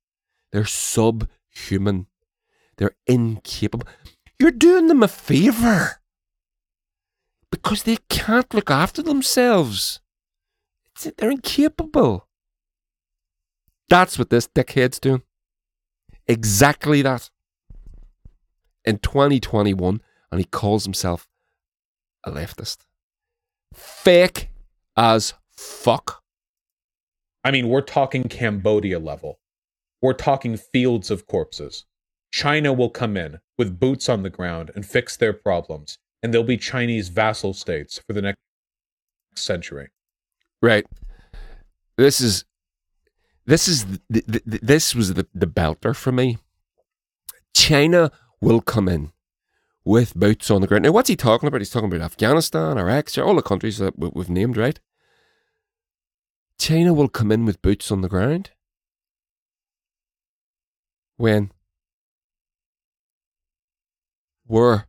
Speaker 1: They're subhuman. They're incapable. You're doing them a favour because they can't look after themselves. They're incapable. That's what this dickhead's doing. Exactly that. In 2021, and he calls himself a leftist. Fake as fuck.
Speaker 2: I mean, we're talking Cambodia level. We're talking fields of corpses. China will come in with boots on the ground and fix their problems, and they'll be Chinese vassal states for the next century.
Speaker 1: Right. This is this is the, the, this was the the belter for me. China will come in with boots on the ground. Now, what's he talking about? He's talking about Afghanistan, Iraq, all the countries that we've named, right? China will come in with boots on the ground. When? Where?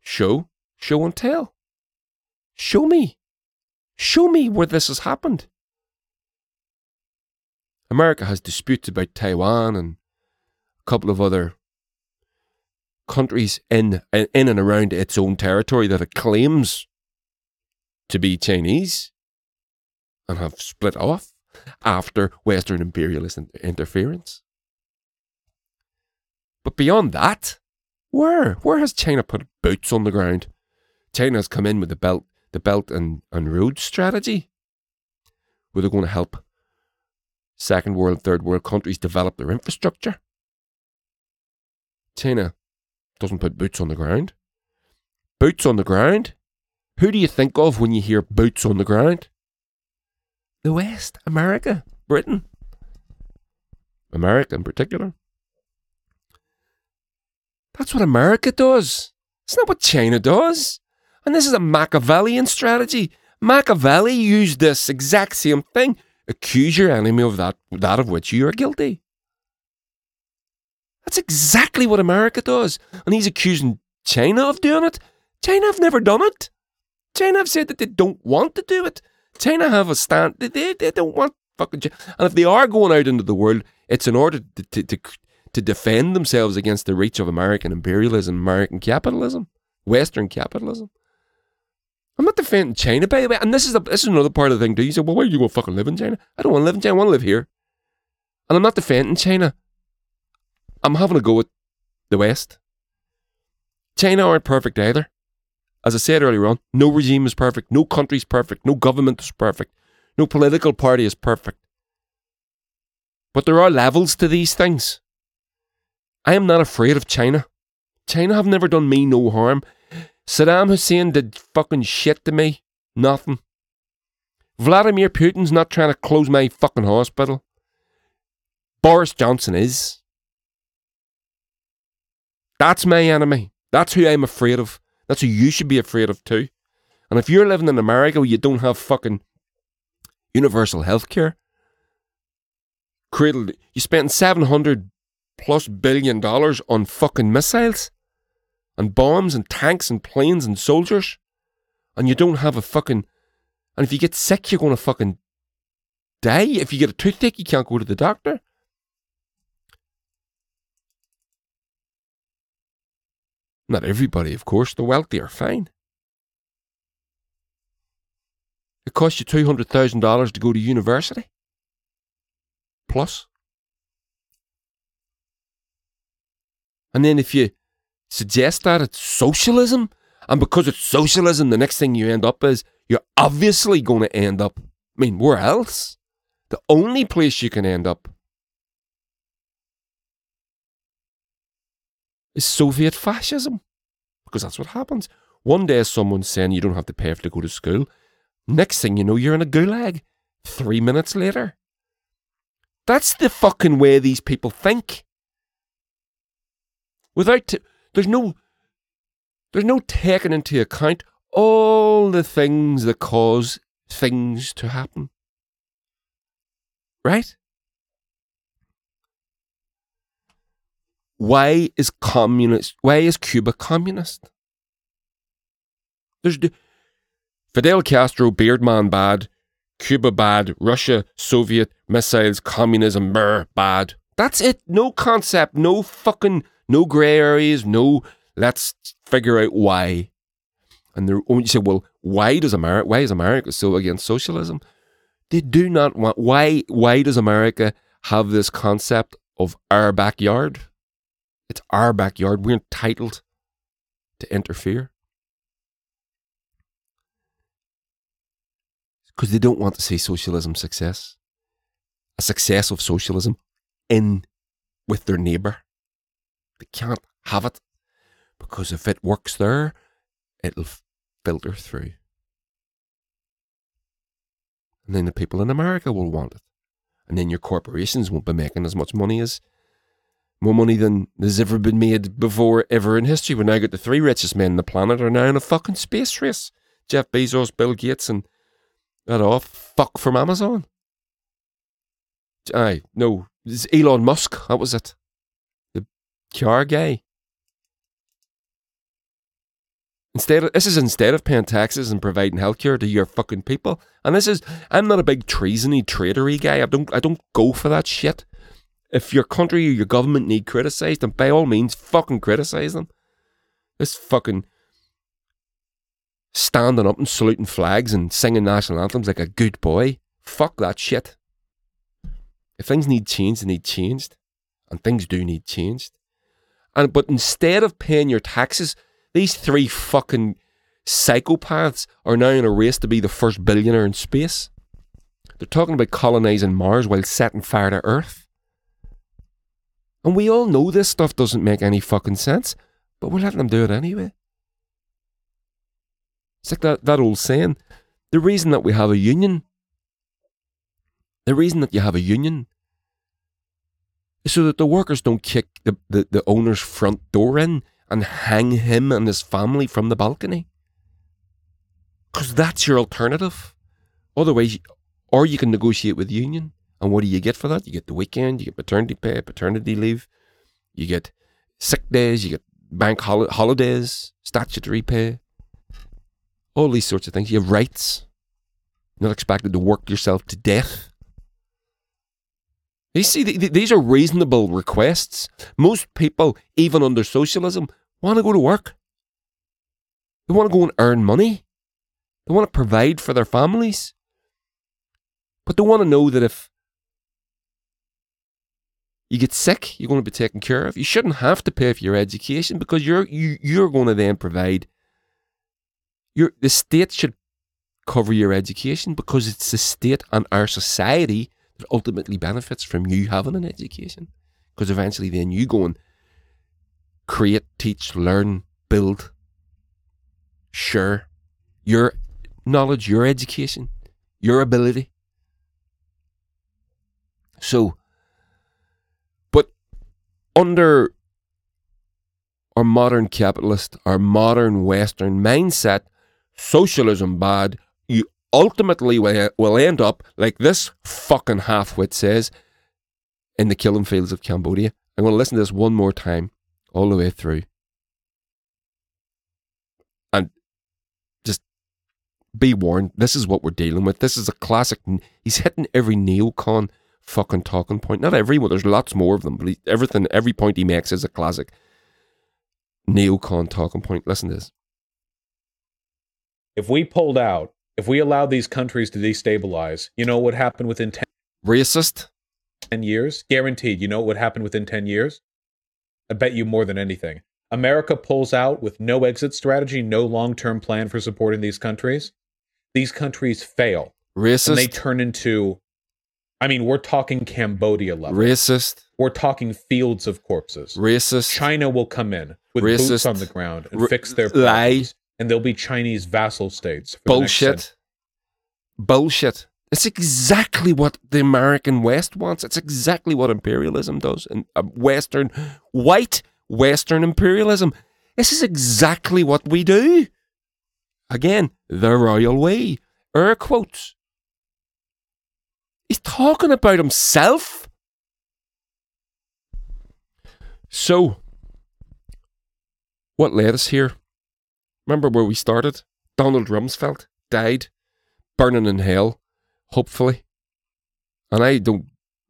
Speaker 1: Show, show and tell. Show me. Show me where this has happened. America has disputes about Taiwan and a couple of other countries in in and around its own territory that it claims to be Chinese and have split off after Western imperialist interference. But beyond that, where where has China put boots on the ground? China has come in with the belt the belt and, and road strategy, where they're going to help second world, third world countries develop their infrastructure. China doesn't put boots on the ground. Boots on the ground? Who do you think of when you hear boots on the ground? The West, America, Britain. America in particular. That's what America does. It's not what China does. And this is a Machiavellian strategy. Machiavelli used this exact same thing. Accuse your enemy of that, that of which you are guilty. That's exactly what America does. And he's accusing China of doing it. China have never done it. China have said that they don't want to do it. China have a stand. They, they, don't want fucking. And if they are going out into the world, it's in order to, to, to, to defend themselves against the reach of American imperialism, American capitalism, Western capitalism. I'm not defending China, by the way. And this is a, this is another part of the thing too. You say, well, where are you going to fucking live in China? I don't want to live in China. I want to live here. And I'm not defending China. I'm having a go with the West. China aren't perfect either. As I said earlier on, no regime is perfect, no country is perfect, no government is perfect, no political party is perfect. But there are levels to these things. I am not afraid of China. China have never done me no harm. Saddam Hussein did fucking shit to me. Nothing. Vladimir Putin's not trying to close my fucking hospital. Boris Johnson is. That's my enemy. That's who I'm afraid of. That's who you should be afraid of too. And if you're living in America where you don't have fucking universal health care, cradled, you spent 700 plus billion dollars on fucking missiles. and bombs and tanks and planes and soldiers, and you don't have a fucking. And if you get sick, you're going to fucking die. If you get a toothache, you can't go to the doctor. Not everybody, of course. The wealthy are fine. It costs you $200,000 to go to university. Plus. And then if you suggest that it's socialism, and because it's socialism, the next thing you end up is you're obviously going to end up. I mean, where else? The only place you can end up is Soviet fascism. Because that's what happens. One day someone's saying you don't have to pay to go to school. Next thing you know, you're in a gulag. Three minutes later. That's the fucking way these people think. Without t- there's no there's no taking into account all the things that cause things to happen. Right? Why is communist? Why is Cuba communist? There's Fidel Castro, Beardman bad, Cuba bad, Russia, Soviet, missiles, communism, brr, bad. That's it. No concept, no fucking, no grey areas, no let's figure out why. And you say, well, why does America, why is America so against socialism? They do not want, why, why does America have this concept of our backyard? It's our backyard. We're entitled to interfere. Because they don't want to see socialism success. A success of socialism in with their neighbour. They can't have it. Because if it works there, it'll filter through. And then the people in America will want it. And then your corporations won't be making as much money as more money than has ever been made before ever in history. We're now got the three richest men on the planet are now in a fucking space race. Jeff Bezos, Bill Gates, and that off fuck from Amazon. Aye, no, it's Elon Musk. That was it. The car guy. Instead of, this is instead of paying taxes and providing healthcare to your fucking people. And this is I'm not a big treasony traitory guy. I don't I don't go for that shit. If your country or your government need criticised, then by all means, fucking criticise them. This fucking standing up and saluting flags and singing national anthems like a good boy. Fuck that shit. If things need changed, they need changed. And things do need changed. And but instead of paying your taxes, these three fucking psychopaths are now in a race to be the first billionaire in space. They're talking about colonizing Mars while setting fire to Earth. And we all know this stuff doesn't make any fucking sense, but we're letting them do it anyway. It's like that, that old saying the reason that we have a union, the reason that you have a union is so that the workers don't kick the, the, the owner's front door in and hang him and his family from the balcony. Because that's your alternative. Otherwise, or you can negotiate with the union. And what do you get for that? You get the weekend, you get maternity pay, paternity leave, you get sick days, you get bank hol- holidays, statutory pay, all these sorts of things. You have rights. You're not expected to work yourself to death. You see, these are reasonable requests. Most people, even under socialism, want to go to work. They want to go and earn money. They want to provide for their families. But they want to know that if you get sick, you're going to be taken care of. You shouldn't have to pay for your education because you're you, you're going to then provide. Your the state should cover your education because it's the state and our society that ultimately benefits from you having an education. Because eventually, then you go and create, teach, learn, build, share your knowledge, your education, your ability. So under our modern capitalist, our modern Western mindset, socialism bad, you ultimately will end up like this fucking halfwit says in the killing fields of Cambodia. I'm going to listen to this one more time, all the way through. And just be warned, this is what we're dealing with. This is a classic. He's hitting every neocon fucking talking point. Not every one, there's lots more of them, but he, everything, every point he makes is a classic neocon talking point. Listen to this.
Speaker 2: If we pulled out, if we allowed these countries to destabilize, you know what would happen within 10
Speaker 1: Racist?
Speaker 2: 10 years? Guaranteed. You know what would happen within 10 years? I bet you more than anything. America pulls out with no exit strategy, no long term plan for supporting these countries. These countries fail.
Speaker 1: Racist?
Speaker 2: And they turn into, I mean, we're talking Cambodia level.
Speaker 1: Racist?
Speaker 2: We're talking fields of corpses.
Speaker 1: Racist?
Speaker 2: China will come in with
Speaker 1: Racist.
Speaker 2: boots on the ground and
Speaker 1: R-
Speaker 2: fix their
Speaker 1: lie.
Speaker 2: problems, and they'll be Chinese vassal states. For the next
Speaker 1: Bullshit. Bullshit. It's exactly what the American West wants. It's exactly what imperialism does. And uh, Western, white Western imperialism. This is exactly what we do. Again, the royal way. Air quotes. He's talking about himself. So, what led us here? Remember where we started? Donald Rumsfeld died, burning in hell, hopefully. And I don't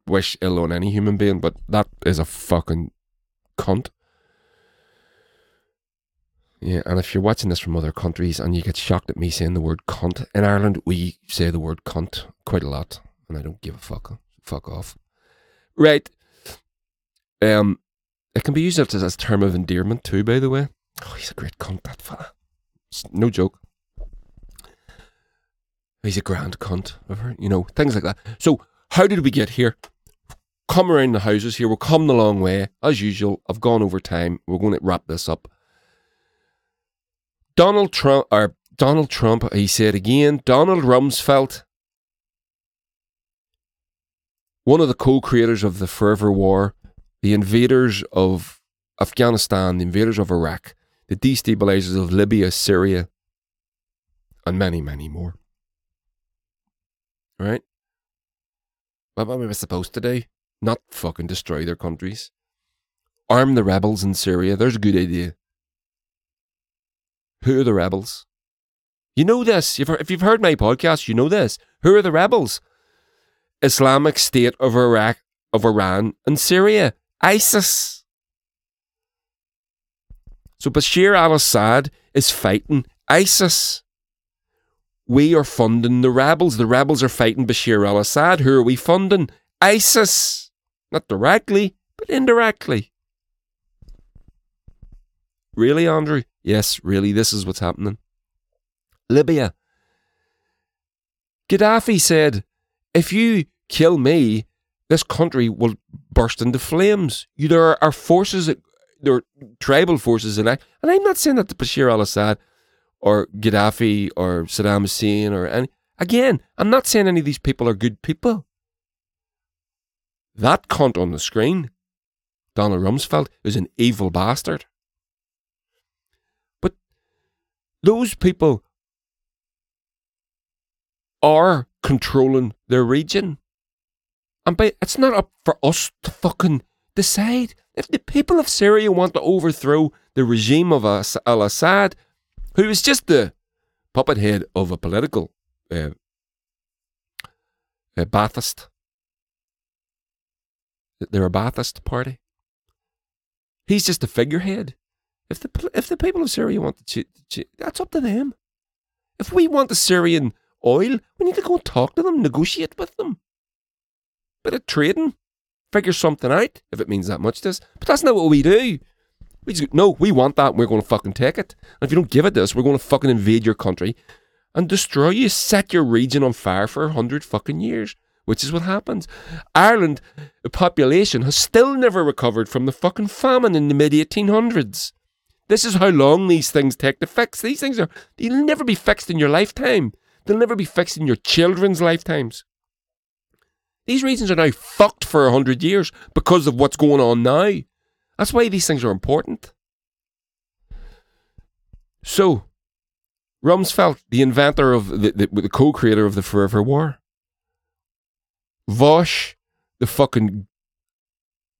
Speaker 1: wish ill on any human being, but that is a fucking cunt. Yeah, and if you're watching this from other countries and you get shocked at me saying the word cunt, in Ireland we say the word cunt quite a lot, and I don't give a fuck. Fuck off. Right. Um, it can be used as a term of endearment too, by the way. Oh, he's a great cunt, that fella. It's no joke. He's a grand cunt. You know, things like that. So, how did we get here? Come around the houses here. We're coming a long way. As usual, I've gone over time. We're going to wrap this up. Donald Trump, or Donald Trump, he said again, Donald Rumsfeld, one of the co creators of the Forever War, the invaders of Afghanistan, the invaders of Iraq, the destabilizers of Libya, Syria, and many, many more. Right? What am I supposed to do? Not fucking destroy their countries. Arm the rebels in Syria. There's a good idea. Who are the rebels? You know this. If you've heard my podcast, you know this. Who are the rebels? Islamic State of Iraq, of Iran, and Syria. ISIS. So Bashir al Assad is fighting ISIS. We are funding the rebels. The rebels are fighting Bashir al Assad. Who are we funding? ISIS. Not directly, but indirectly. Really, Andrew? Yes, really, this is what's happening. Libya. Gaddafi said, if you kill me, this country will burst into flames. You, there are forces, there are tribal forces in it. And I'm not saying that to Bashir al Assad or Gaddafi or Saddam Hussein or any. Again, I'm not saying any of these people are good people. That cunt on the screen, Donald Rumsfeld, is an evil bastard. But those people are controlling their region. And by, it's not up for us to fucking decide. If the people of Syria want to overthrow the regime of al Assad, who is just the puppet head of a political uh, a Baathist, they're a Baathist party. He's just a figurehead. If the if the people of Syria want to, ch- ch- that's up to them. If we want the Syrian oil, we need to go and talk to them, negotiate with them. Bit of trading, figure something out if it means that much to us. But that's not what we do. We just no, we want that. and We're going to fucking take it. And if you don't give it to us, we're going to fucking invade your country and destroy you, set your region on fire for a hundred fucking years. Which is what happens. Ireland, the population has still never recovered from the fucking famine in the mid 1800s. This is how long these things take to fix. These things are, they'll never be fixed in your lifetime. They'll never be fixed in your children's lifetimes. These regions are now fucked for a hundred years because of what's going on now. That's why these things are important. So, Rumsfeld, the inventor of the, the, the co-creator of the Forever War, Vosh, the fucking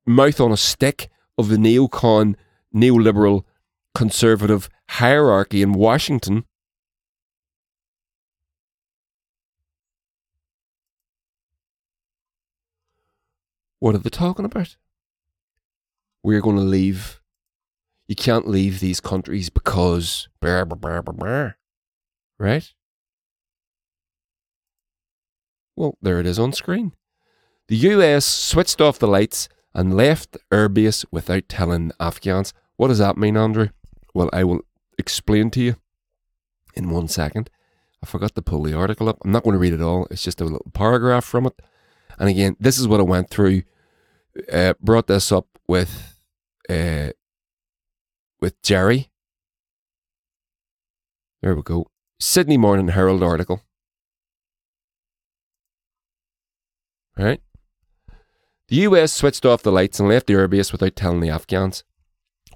Speaker 1: mouth on a stick of the neocon, neoliberal conservative hierarchy in Washington What are they talking about? We're going to leave. You can't leave these countries because. Blah, blah, blah. Right? Well, there it is on screen. The US switched off the lights and left the airbase without telling Afghans. What does that mean, Andrew? Well, I will explain to you in one second. I forgot to pull the article up. I'm not going to read it all. It's just a little paragraph from it. And again, this is what I went through. Uh, brought this up with uh, with Gerry. There we go. Sydney Morning Herald article. Right? The US switched off the lights and left the airbase without telling the Afghans.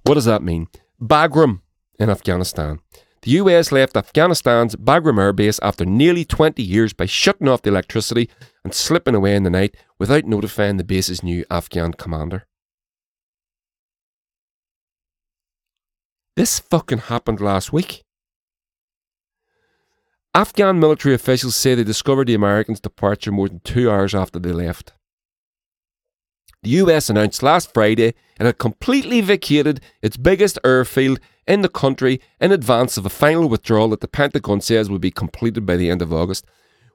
Speaker 1: What does that mean? Bagram in Afghanistan. The US left Afghanistan's Bagram airbase after nearly 20 years by shutting off the electricity and slipping away in the night without notifying the base's new Afghan commander. This fucking happened last week. Afghan military officials say they discovered the Americans' departure more than two hours after they left. The US announced last Friday it had completely vacated its biggest airfield in the country in advance of a final withdrawal that the Pentagon says will be completed by the end of August.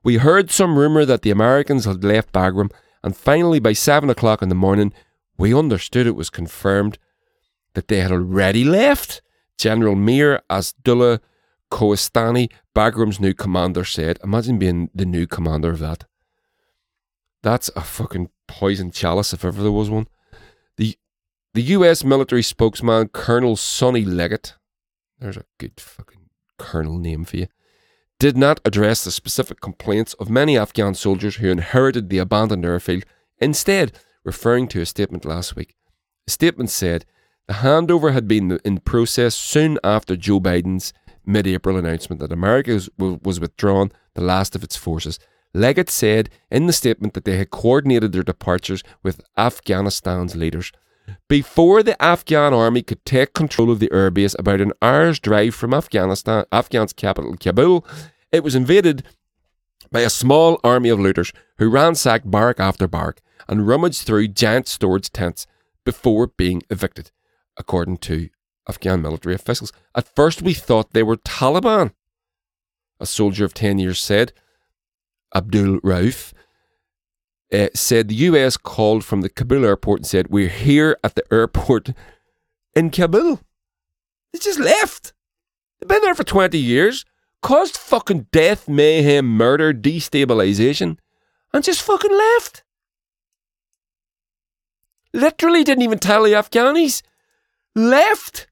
Speaker 1: We heard some rumour that the Americans had left Bagram, and finally by 7 o'clock in the morning, we understood it was confirmed that they had already left. General Mir Asdullah Kohistani, Bagram's new commander, said. Imagine being the new commander of that. That's a fucking poison chalice if ever there was one. The the US military spokesman, Colonel Sonny Leggett, there's a good fucking colonel name for you, did not address the specific complaints of many Afghan soldiers who inherited the abandoned airfield, instead, referring to a statement last week. The statement said the handover had been in process soon after Joe Biden's mid April announcement that America was withdrawn the last of its forces. Leggett said in the statement that they had coordinated their departures with Afghanistan's leaders. Before the Afghan army could take control of the airbase about an hour's drive from Afghanistan, Afghan's capital, Kabul, it was invaded by a small army of looters who ransacked barrack after barrack and rummaged through giant storage tents before being evicted, according to Afghan military officials. At first, we thought they were Taliban, a soldier of 10 years said. Abdul Rauf uh, said the US called from the Kabul airport and said, We're here at the airport in Kabul. They just left. They've been there for 20 years, caused fucking death, mayhem, murder, destabilization, and just fucking left. Literally didn't even tell the Afghanis. Left.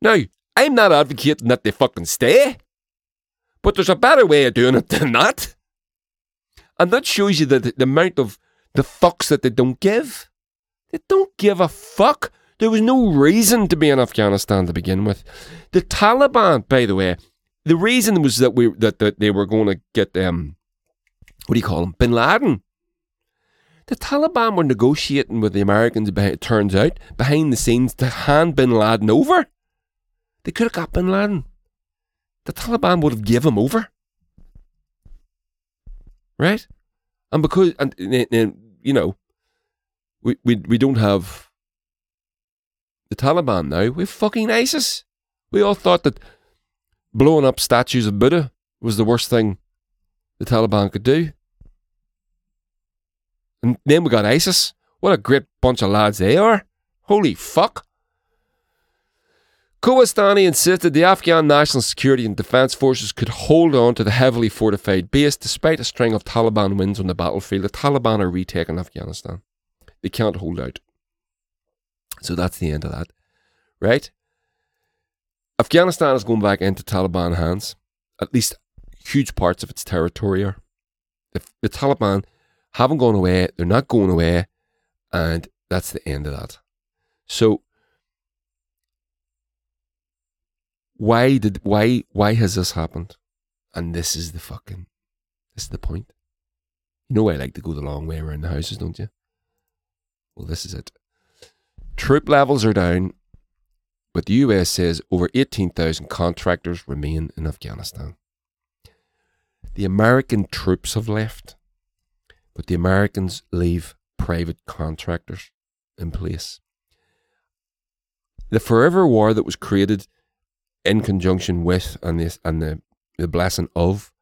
Speaker 1: Now, I'm not advocating that they fucking stay. But there's a better way of doing it than that. And that shows you the, the amount of the fucks that they don't give. They don't give a fuck. There was no reason to be in Afghanistan to begin with. The Taliban, by the way, the reason was that we that, that they were going to get um, what do you call him, Bin Laden. The Taliban were negotiating with the Americans. It turns out behind the scenes to hand Bin Laden over. They could have got bin Laden. The Taliban would have given him over. Right? And because, and, and, you know, we, we, we don't have the Taliban now. We have fucking ISIS. We all thought that blowing up statues of Buddha was the worst thing the Taliban could do. And then we got ISIS. What a great bunch of lads they are. Holy fuck. Kohistani insisted the Afghan National Security and Defence Forces could hold on to the heavily fortified base despite a string of Taliban wins on the battlefield. The Taliban are retaking Afghanistan. They can't hold out. So that's the end of that. Right? Afghanistan is going back into Taliban hands. At least huge parts of its territory are. The Taliban haven't gone away, they're not going away, and that's the end of that. So why did why why has this happened? And this is the fucking this is the point. You know I like to go the long way around the houses, don't you? Well, this is it. Troop levels are down, but the US says over 18,000 contractors remain in Afghanistan. The American troops have left, but the Americans leave private contractors in place. The forever war that was created in conjunction with and this and the, the blessing of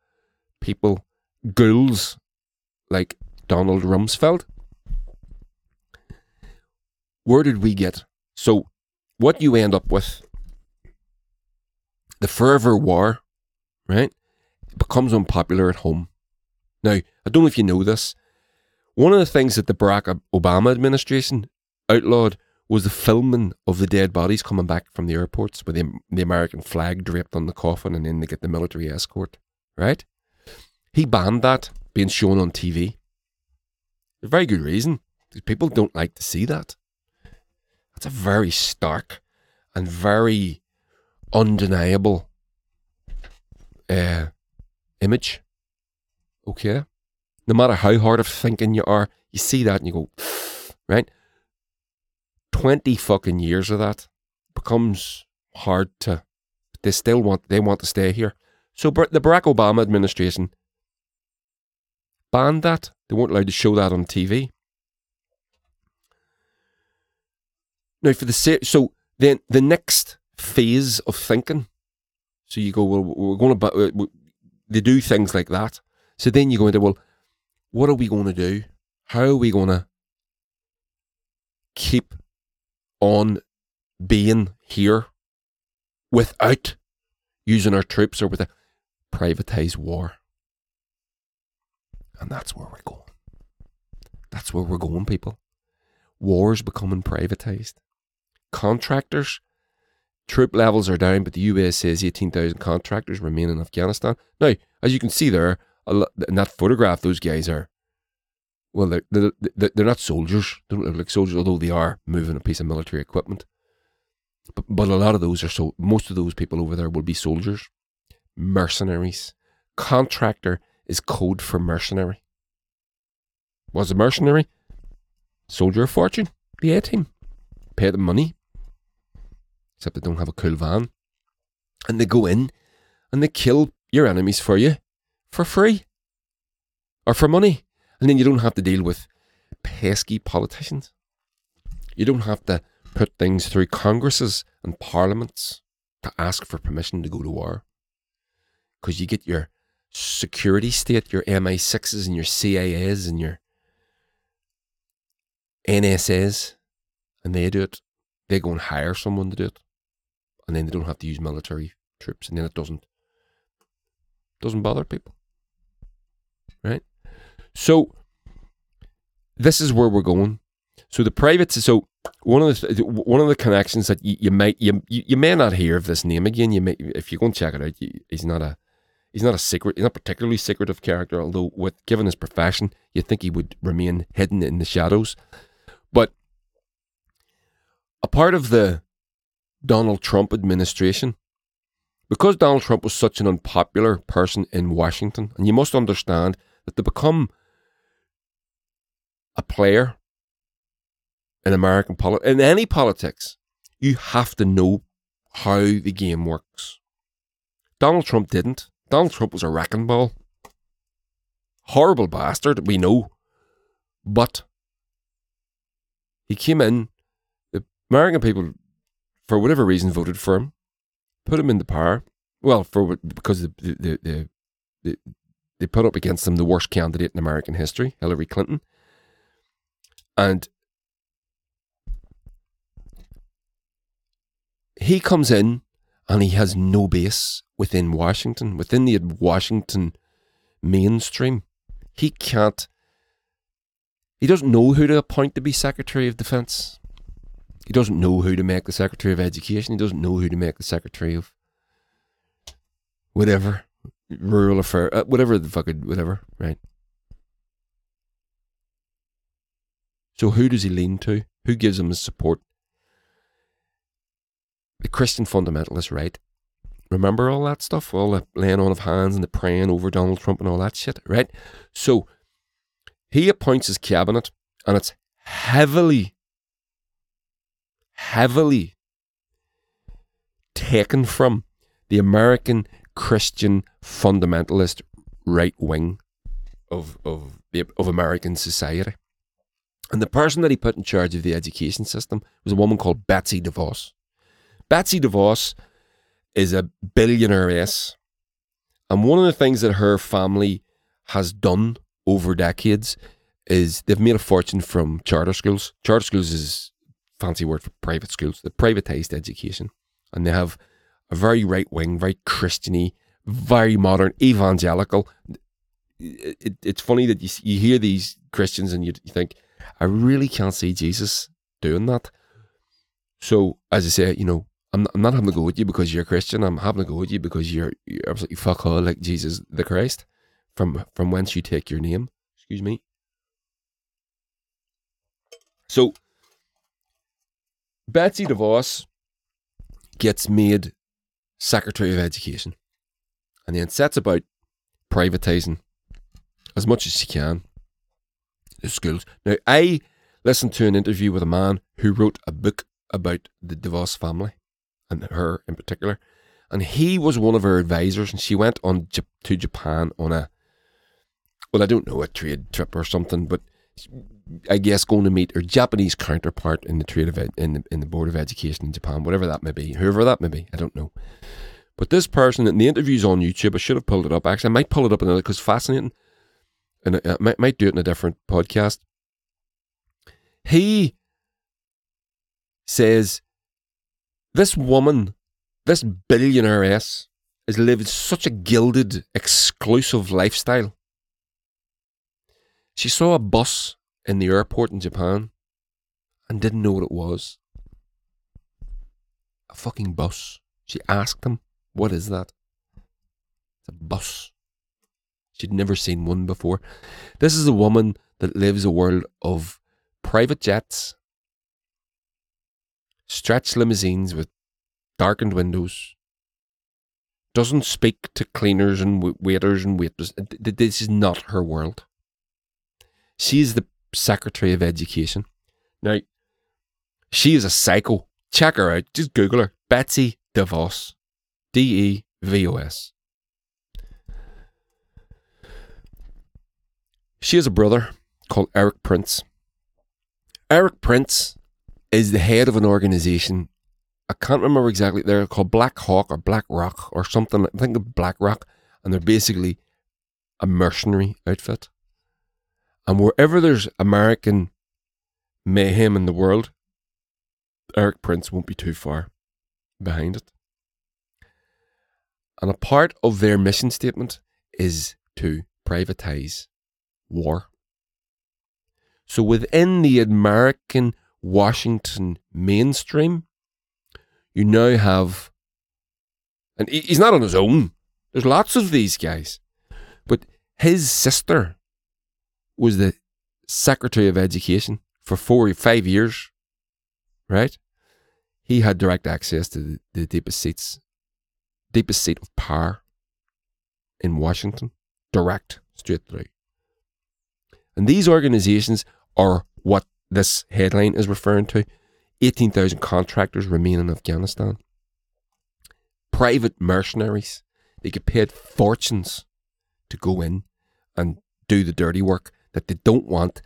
Speaker 1: people, ghouls like Donald Rumsfeld. Where did we get? So, what you end up with, the forever war, right, becomes unpopular at home. Now, I don't know if you know this. One of the things that the Barack Obama administration outlawed was the filming of the dead bodies coming back from the airports with the, the American flag draped on the coffin and then they get the military escort, right? He banned that being shown on TV. A very good reason. Because people don't like to see that. That's a very stark and very undeniable uh, image. Okay? No matter how hard of thinking you are, you see that and you go, right? 20 fucking years of that becomes hard to they still want they want to stay here. So the barack obama administration banned that. They weren't allowed to show that on tv now for the so then the next phase of thinking so you go well we're going to uh, they do things like that. So then you go into well what are we going to do? How are we going to keep on being here without using our troops or with a privatized war. And that's where we're going. That's where we're going, people. Wars becoming privatized. Contractors, troop levels are down, but the US says 18,000 contractors remain in Afghanistan. Now, as you can see there, in that photograph, those guys are well, they're, they're, they're not soldiers. They don't look like soldiers, although they are moving a piece of military equipment. But, but a lot of those are so, most of those people over there will be soldiers, mercenaries. Contractor is code for mercenary. Was a mercenary? Soldier of fortune. The A team. Pay them money. Except they don't have a cool van. And they go in and they kill your enemies for you for free or for money. And then you don't have to deal with pesky politicians. You don't have to put things through Congresses and parliaments to ask for permission to go to war. Because you get your security state, your MI6s and your CIAs and your NSAs, and they do it. They go and hire someone to do it. And then they don't have to use military troops, and then it doesn't doesn't bother people. Right? So this is where we're going. So the private, So one of the one of the connections that you, you might you, you may not hear of this name again. You may if you go and check it out. You, he's not a he's not a secret. He's not particularly secretive character. Although with given his profession, you think he would remain hidden in the shadows. But a part of the Donald Trump administration, because Donald Trump was such an unpopular person in Washington, and you must understand that to become a player in American politics, in any politics, you have to know how the game works. Donald Trump didn't. Donald Trump was a wrecking ball. Horrible bastard, we know. But he came in, the American people, for whatever reason, voted for him, put him into power. Well, for because the, the, the, the, they put up against him the worst candidate in American history, Hillary Clinton. And he comes in and he has no base within Washington, within the Washington mainstream. He can't, he doesn't know who to appoint to be Secretary of Defense. He doesn't know who to make the Secretary of Education. He doesn't know who to make the Secretary of whatever, rural affair, uh, whatever the fucking, whatever, right? So who does he lean to? Who gives him his support? The Christian fundamentalist right? Remember all that stuff? All the laying on of hands and the praying over Donald Trump and all that shit, right? So he appoints his cabinet, and it's heavily, heavily taken from the American Christian fundamentalist right wing of of of American society. And the person that he put in charge of the education system was a woman called Betsy DeVos. Betsy DeVos is a billionaireess. and one of the things that her family has done over decades is they've made a fortune from charter schools. Charter schools is fancy word for private schools, the privatized education. And they have a very right wing, very Christiany, very modern, evangelical. It, it, it's funny that you, you hear these Christians and you, you think, I really can't see Jesus doing that. So, as I say, you know, I'm not, I'm not having to go with you because you're a Christian. I'm having to go with you because you're, you're absolutely fuck all like Jesus the Christ, from from whence you take your name. Excuse me. So, Betsy DeVos gets made Secretary of Education and then sets about privatizing as much as she can schools. Now, I listened to an interview with a man who wrote a book about the DeVos family and her in particular, and he was one of her advisors, and she went on to Japan on a well, I don't know a trade trip or something, but I guess going to meet her Japanese counterpart in the trade of in the, in the board of education in Japan, whatever that may be, whoever that may be, I don't know. But this person, and the interview's on YouTube. I should have pulled it up. Actually, I might pull it up another because fascinating, and I uh, might, might do it in a different podcast. He says this woman, this billionaire s, has lived such a gilded, exclusive lifestyle. She saw a bus in the airport in Japan and didn't know what it was. A fucking bus. She asked him, What is that? It's a bus. She'd never seen one before. This is a woman that lives a world of private jets, stretched limousines with darkened windows, doesn't speak to cleaners and waiters and waitresses. This is not her world. She's the Secretary of Education. Now, she is a psycho. Check her out. Just Google her. Betsy DeVos. D E V O S. She has a brother called Erik Prince. Erik Prince is the head of an organization. I can't remember exactly. They're called Black Hawk or Black Rock or something. I think of Black Rock, and they're basically a mercenary outfit. And wherever there's American mayhem in the world, Erik Prince won't be too far behind it. And a part of their mission statement is to privatize war. So within the American Washington mainstream, you now have, and he's not on his own. There's lots of these guys, but his sister was the Secretary of Education for four, five years, right? He had direct access to the, the deepest seats, deepest seat of power in Washington, direct, straight through. And these organizations are what this headline is referring to 18,000 contractors remain in Afghanistan. Private mercenaries, they get paid fortunes to go in and do the dirty work that they don't want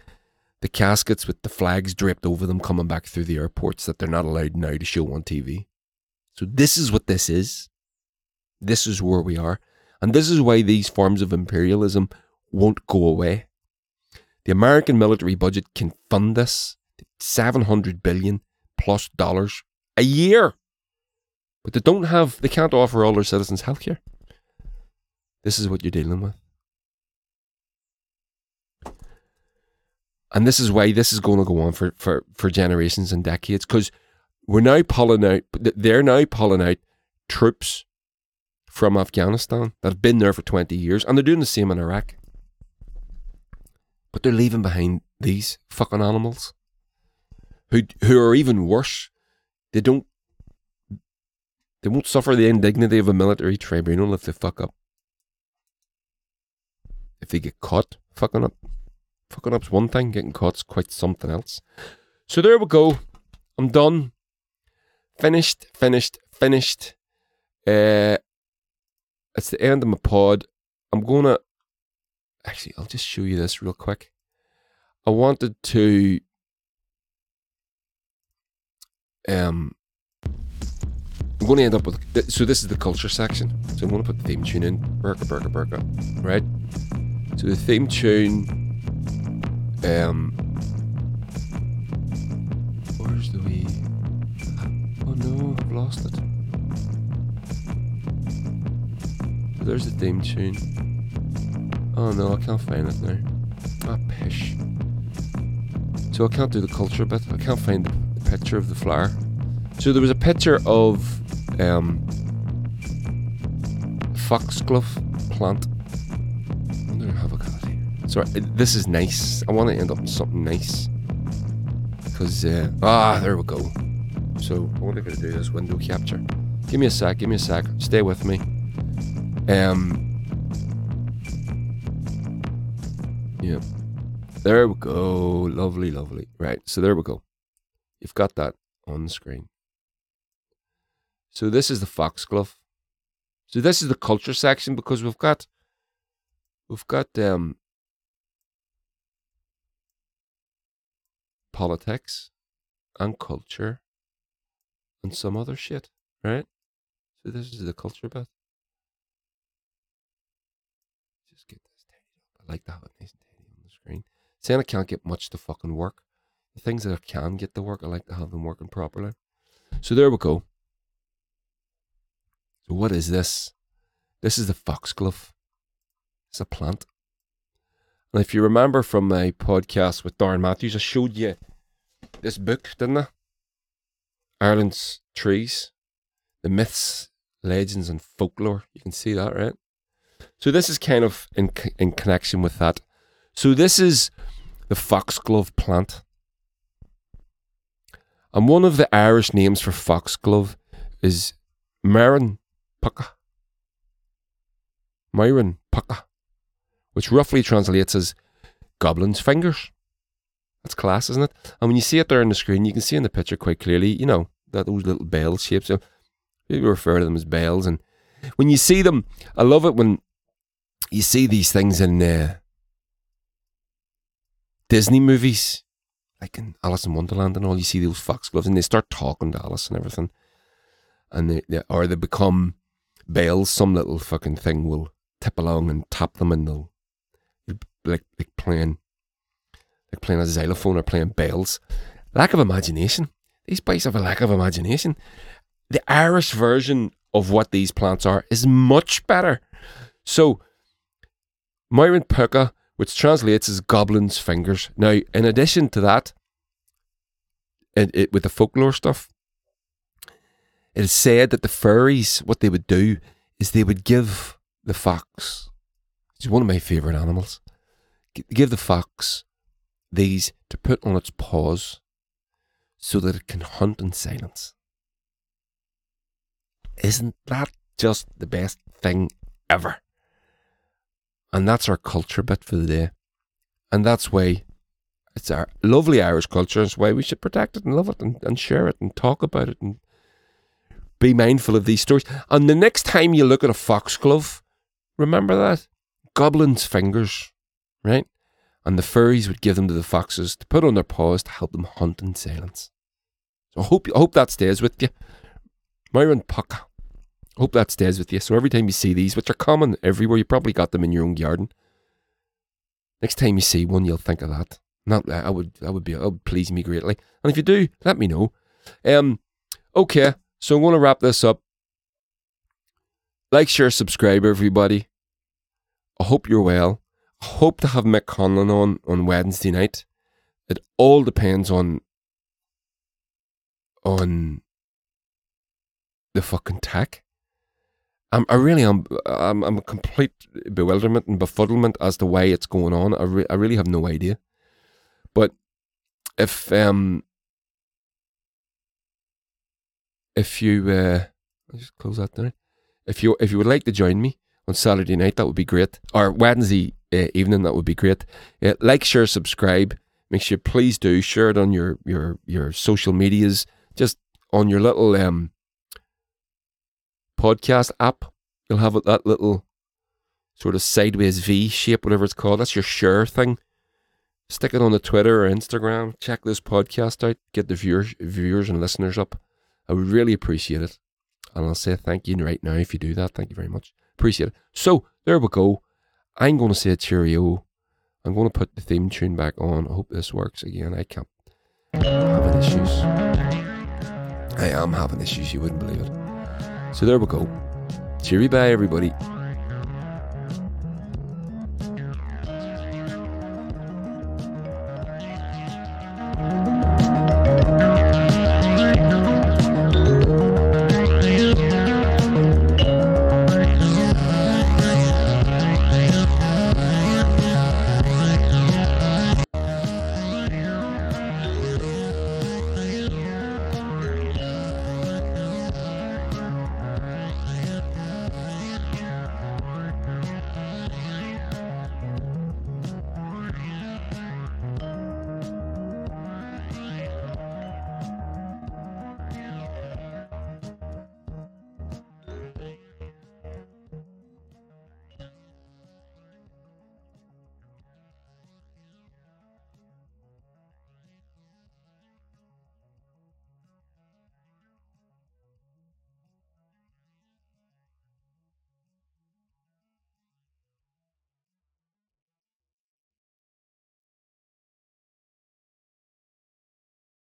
Speaker 1: the caskets with the flags draped over them coming back through the airports that they're not allowed now to show on TV. So, this is what this is. This is where we are. And this is why these forms of imperialism won't go away. The American military budget can fund this 700 billion plus dollars a year. But they don't have, they can't offer all their citizens healthcare. This is what you're dealing with. And this is why this is going to go on for, for, for generations and decades because we're now pulling out, they're now pulling out troops from Afghanistan that have been there for 20 years and they're doing the same in Iraq. But they're leaving behind these fucking animals who, who are even worse. They don't, they won't suffer the indignity of a military tribunal if they fuck up. If they get caught fucking up fucking up's one thing, getting caught's quite something else. So there we go. I'm done. Finished, finished, finished. Uh, it's the end of my pod. I'm gonna actually. I'll just show you this real quick. I wanted to um. I'm going to end up with so this is the culture section. So I'm going to put the theme tune in. Burka burka burka. Right. So the theme tune. Um. Where's the wee? Oh no, I've lost it. So there's the theme tune. Oh no, I can't find it now. Ah, pish. So I can't do the culture bit. I can't find the picture of the flower. So there was a picture of um, foxglove plant. I I have a cat here. So this is nice. I want to end up with something nice. Because, uh, ah, there we go. So what am I going to do this window capture? Give me a sec, give me a sec. Stay with me. Um, yeah. There we go. Lovely, lovely. Right. So there we go. You've got that on the screen. So this is the foxglove. So this is the culture section because we've got we've got um politics and culture and some other shit, right? So this is the culture bit. Just get this tiny up. I like have it screen. Saying I can't get much to fucking work. The things that I can get to work, I like to have them working properly. So there we go. So what is this? This is the foxglove. It's a plant. And if you remember from my podcast with Darren Matthews, I showed you this book, didn't I? Ireland's Trees, the myths, legends, and folklore. You can see that, right? So this is kind of in in connection with that. So this is the foxglove plant. And one of the Irish names for foxglove is Marin pucka. Myron pucka, which roughly translates as goblin's fingers. That's class, isn't it? And when you see it there on the screen, you can see in the picture quite clearly, you know, that those little bell shapes. People refer to them as bells. And when you see them, I love it when you see these things in uh, Disney movies, like in Alice in Wonderland and all. You see those foxgloves, and they start talking to Alice and everything, and they, they or they become bells, some little fucking thing will tip along and tap them and they'll like like playing like playing a xylophone or playing bells. Lack of imagination. These boys have a lack of imagination. The Irish version of what these plants are is much better. So Myron Puka, which translates as goblin's fingers. Now, in addition to that, it, it with the folklore stuff, it is said that the fairies, what they would do is they would give the fox, which is one of my favourite animals, give the fox these to put on its paws so that it can hunt in silence. Isn't that just the best thing ever? And that's our culture bit for the day. And that's why it's our lovely Irish culture. It's why we should protect it and love it and, and share it and talk about it and be mindful of these stories. And the next time you look at a foxglove, remember that goblin's fingers, right? And the furries would give them to the foxes to put on their paws to help them hunt in silence. So I hope I hope that stays with you. Myron Puck. Hope that stays with you. So every time you see these, which are common everywhere, you probably got them in your own garden. Next time you see one, you'll think of that. Not I would I would be that would please me greatly. And if you do, let me know. Um okay. So I'm going to wrap this up. Like, share, subscribe, everybody. I hope you're well. I hope to have Mick Conlon on on Wednesday night. It all depends on on the fucking tech. I'm, I really am. I'm, I'm a complete bewilderment and befuddlement as to why it's going on. I, re- I really have no idea. But if um if you uh, I'll just close that down. If you if you would like to join me on Saturday night, that would be great. Or Wednesday uh, evening, that would be great. Uh, like, share, subscribe. Make sure, please do share it on your your your social medias, just on your little um podcast app. You'll have that little sort of sideways V shape, whatever it's called. That's your share thing. Stick it on the Twitter or Instagram. Check this podcast out. Get the viewers, viewers and listeners up. I would really appreciate it. And I'll say thank you right now if you do that. Thank you very much. Appreciate it. So there we go. I'm going to say cheerio. I'm going to put the theme tune back on. I hope this works again. I can't. I'm having issues. I am having issues. You wouldn't believe it. So there we go. Cheery bye, everybody.